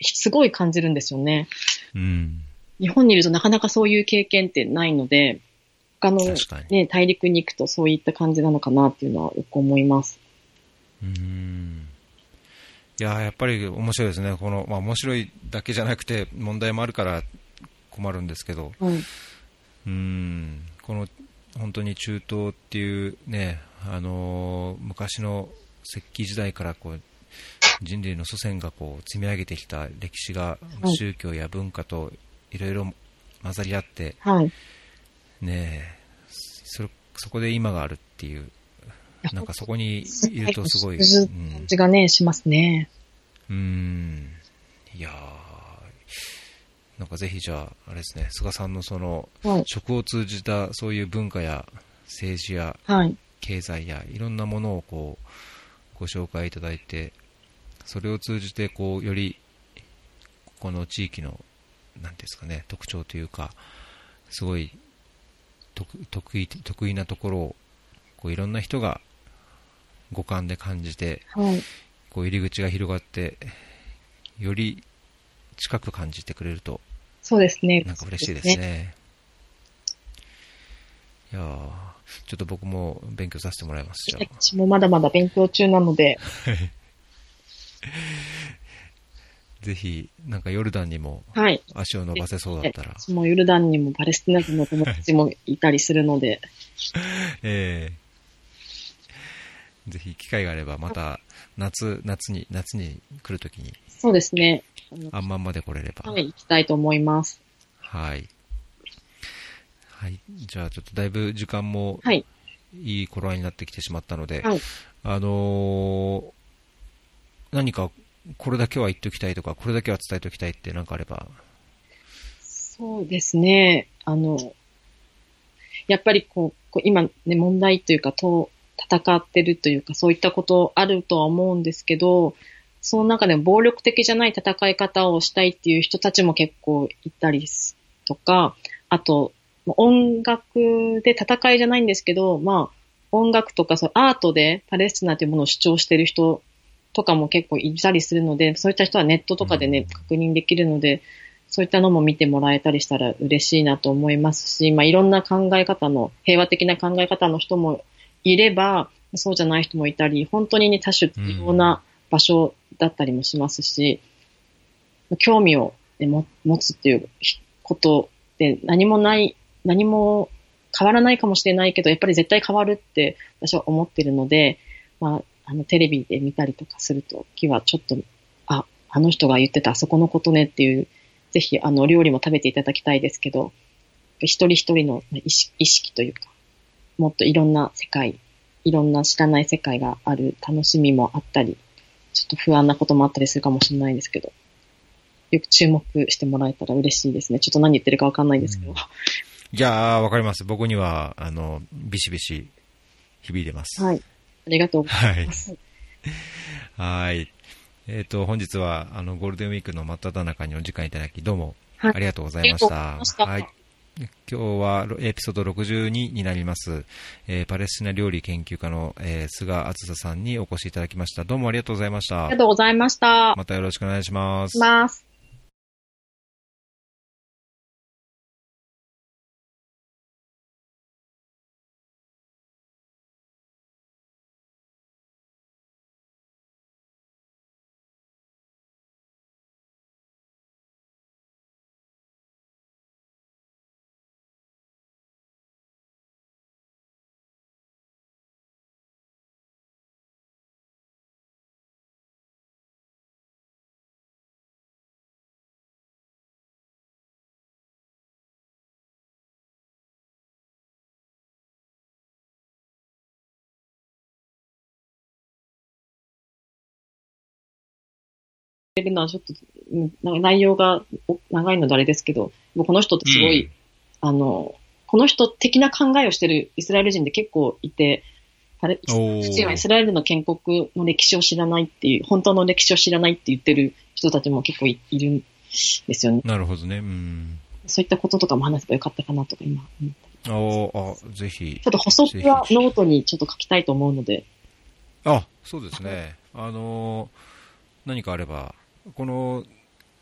すごい感じるんですよね。うん。日本にいるとなかなかそういう経験ってないので、他の、ね、大陸に行くとそういった感じなのかなっていうのはよく思います。うん。いややっぱり面白いですね。この、まあ面白いだけじゃなくて問題もあるから困るんですけど、はい、うんこの本当に中東っていうね、あのー、昔の石器時代からこう人類の祖先がこう積み上げてきた歴史が宗教や文化といろいろ混ざり合って、はい、ねそそこで今があるっていう、なんかそこにいるとすごい。感じがね、しますね。うん。いやーなんかぜひじゃあ、あれですね、菅さんのその、はい、食を通じたそういう文化や政治や経済やいろんなものをこうご紹介いただいて、それを通じてこうよりこの地域のなんですかね特徴というか、すごい得意得意なところをこういろんな人が五感で感じて、はい、こう入り口が広がってより近く感じてくれるとそうですね。なんか嬉しいですね。すねいやちょっと僕も勉強させてもらいます、私もまだまだ勉強中なので。ぜひ、なんかヨルダンにも足を伸ばせそうだったら。私もヨルダンにもパレスチナ人の友達もいたりするので。ええー、ぜひ機会があれば、また夏、夏に、夏に来るときに。そうですね。あんまんまで来れれば。はい、行きたいと思います。はい。はい。じゃあちょっとだいぶ時間も、はい。いい頃合いになってきてしまったので、はいあのー何かこれだけは言っておきたいとか、これだけは伝えておきたいって何かあれば。そうですね。あの、やっぱりこう、こう今ね、問題というか、と、戦ってるというか、そういったことあるとは思うんですけど、その中でも暴力的じゃない戦い方をしたいっていう人たちも結構いたりすとか、あと、音楽で戦いじゃないんですけど、まあ、音楽とかそうアートでパレスチナというものを主張してる人とかも結構いたりするので、そういった人はネットとかでね、うん。確認できるので、そういったのも見てもらえたりしたら嬉しいなと思いますし、まあいろんな考え方の、平和的な考え方の人もいれば、そうじゃない人もいたり、本当にね、多種多様な場所だったりもしますし、興味を、ね、も持つっていうことで何もない、何も変わらないかもしれないけど、やっぱり絶対変わるって私は思ってるので、まあ、あの、テレビで見たりとかするときはちょっと、あ、あの人が言ってたあそこのことねっていう、ぜひ、あの、料理も食べていただきたいですけど、一人一人の意識意識というか、もっといろんな世界、いろんな知らない世界がある楽しみもあったり、ちょっと不安なこともあったりするかもしれないですけど、よく注目してもらえたら嬉しいですね。ちょっと何言ってるかわかんないんですけど。うんいやー、わかります。僕には、あの、ビシビシ響いてます。はい。ありがとうございます。はい。えっ、と、本日は、あの、ゴールデンウィークの真っ只中にお時間いただき、どうも、はいありがとうございました。ありがとうございましたはい。今日はエピソード62になります、えーパレスチナ料理研究家の、えー菅あずささんにお越しいただきました。どうもありがとうございましたありが。とうございました。またよろしくお願いします。ます。るのはちょっと、内容がお長いのであれですけど、もうこの人ってすごい、うんあの、この人的な考えをしてるイスラエル人って結構いて、パレおー父はイスラエルの建国の歴史を知らないっていう、本当の歴史を知らないって言ってる人たちも結構いいるんですよね。なるほどね。うん。そういったこととかも話せばよかったかなとか今思ったりおーあ、ぜひ。ちょっと補足はノートにちょっと書きたいと思うので、あ、そうですね。あのー何かあれば、この、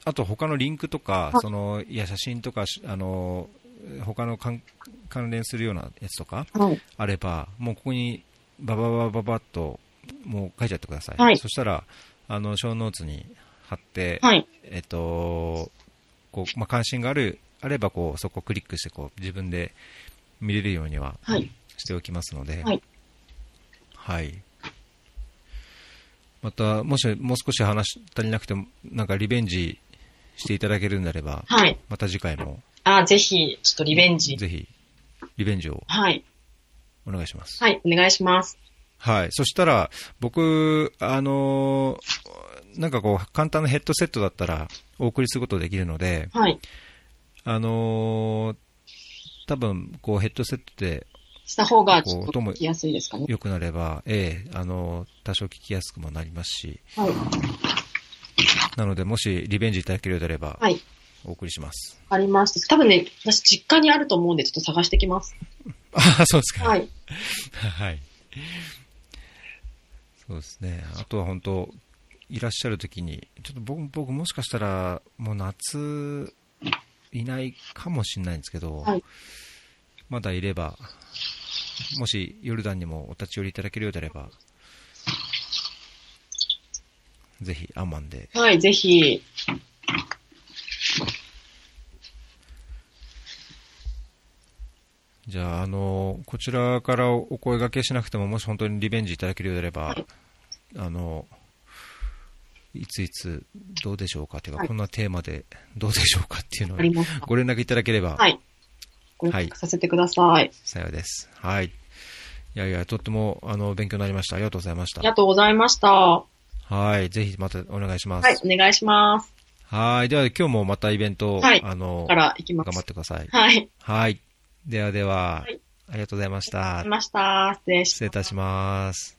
あと他のリンクとか、はいその、いや、写真とか、しあのー他の関関連するようなやつとかはい。あれば、もうここにバババババッと、もう書いちゃってください。はいそしたら、あの、小ノーツに貼って、はい。えっと、こう、まあ、関心がある、あれば、こう、そこをクリックして、こう、自分で見れるようにははい。しておきますので、はい。はい。また、もしもう少し話足りなくても、なんかリベンジしていただけるんであれば、はい。また次回も、あ、ぜひ、ちょっとリベンジ。ぜひ、リベンジをはい。お願いします。はい。お願いします。はい。そしたら、僕、あのーなんかこう、簡単なヘッドセットだったら、お送りすることできるので、はい。あのー多分、こう、ヘッドセットでした方がちょっと聞きやすいですかね。良くなれば、ええあのー多少聞きやすくもなりますし、はい。なので、もしリベンジいただけるようであれば、はい。お送りします。ありました。多分ね、私実家にあると思うんで、ちょっと探してきます。あ あ、そうですか。はい。はい。そうですね。あとは本当、いらっしゃるときに、ちょっと僕僕もしかしたら、もう夏、いないかもしれないんですけど、はいまだいれば、もしヨルダンにもお立ち寄りいただけるようであれば、ぜひアンマンで、はい、ぜひ。じゃあ、あの、こちらからお声掛けしなくても、もし本当にリベンジいただけるようであれば、はいあの、いついつどうでしょうかというか、はいこんなテーマでどうでしょうかっていうのを。ご連絡いただければはい。ご連絡させてください。幸いです。はい。いいやいや、とっても、あの、勉強になりました。ありがとうございました。ありがとうございました。ははい。ぜひまたお願いします。い、お願いします。はい。では、今日もまたイベント、はいあのか、ら行きま頑張っす。てください。はい。はい。ではでは、はいありがとうございましたあり。ました。失礼します失礼いたします。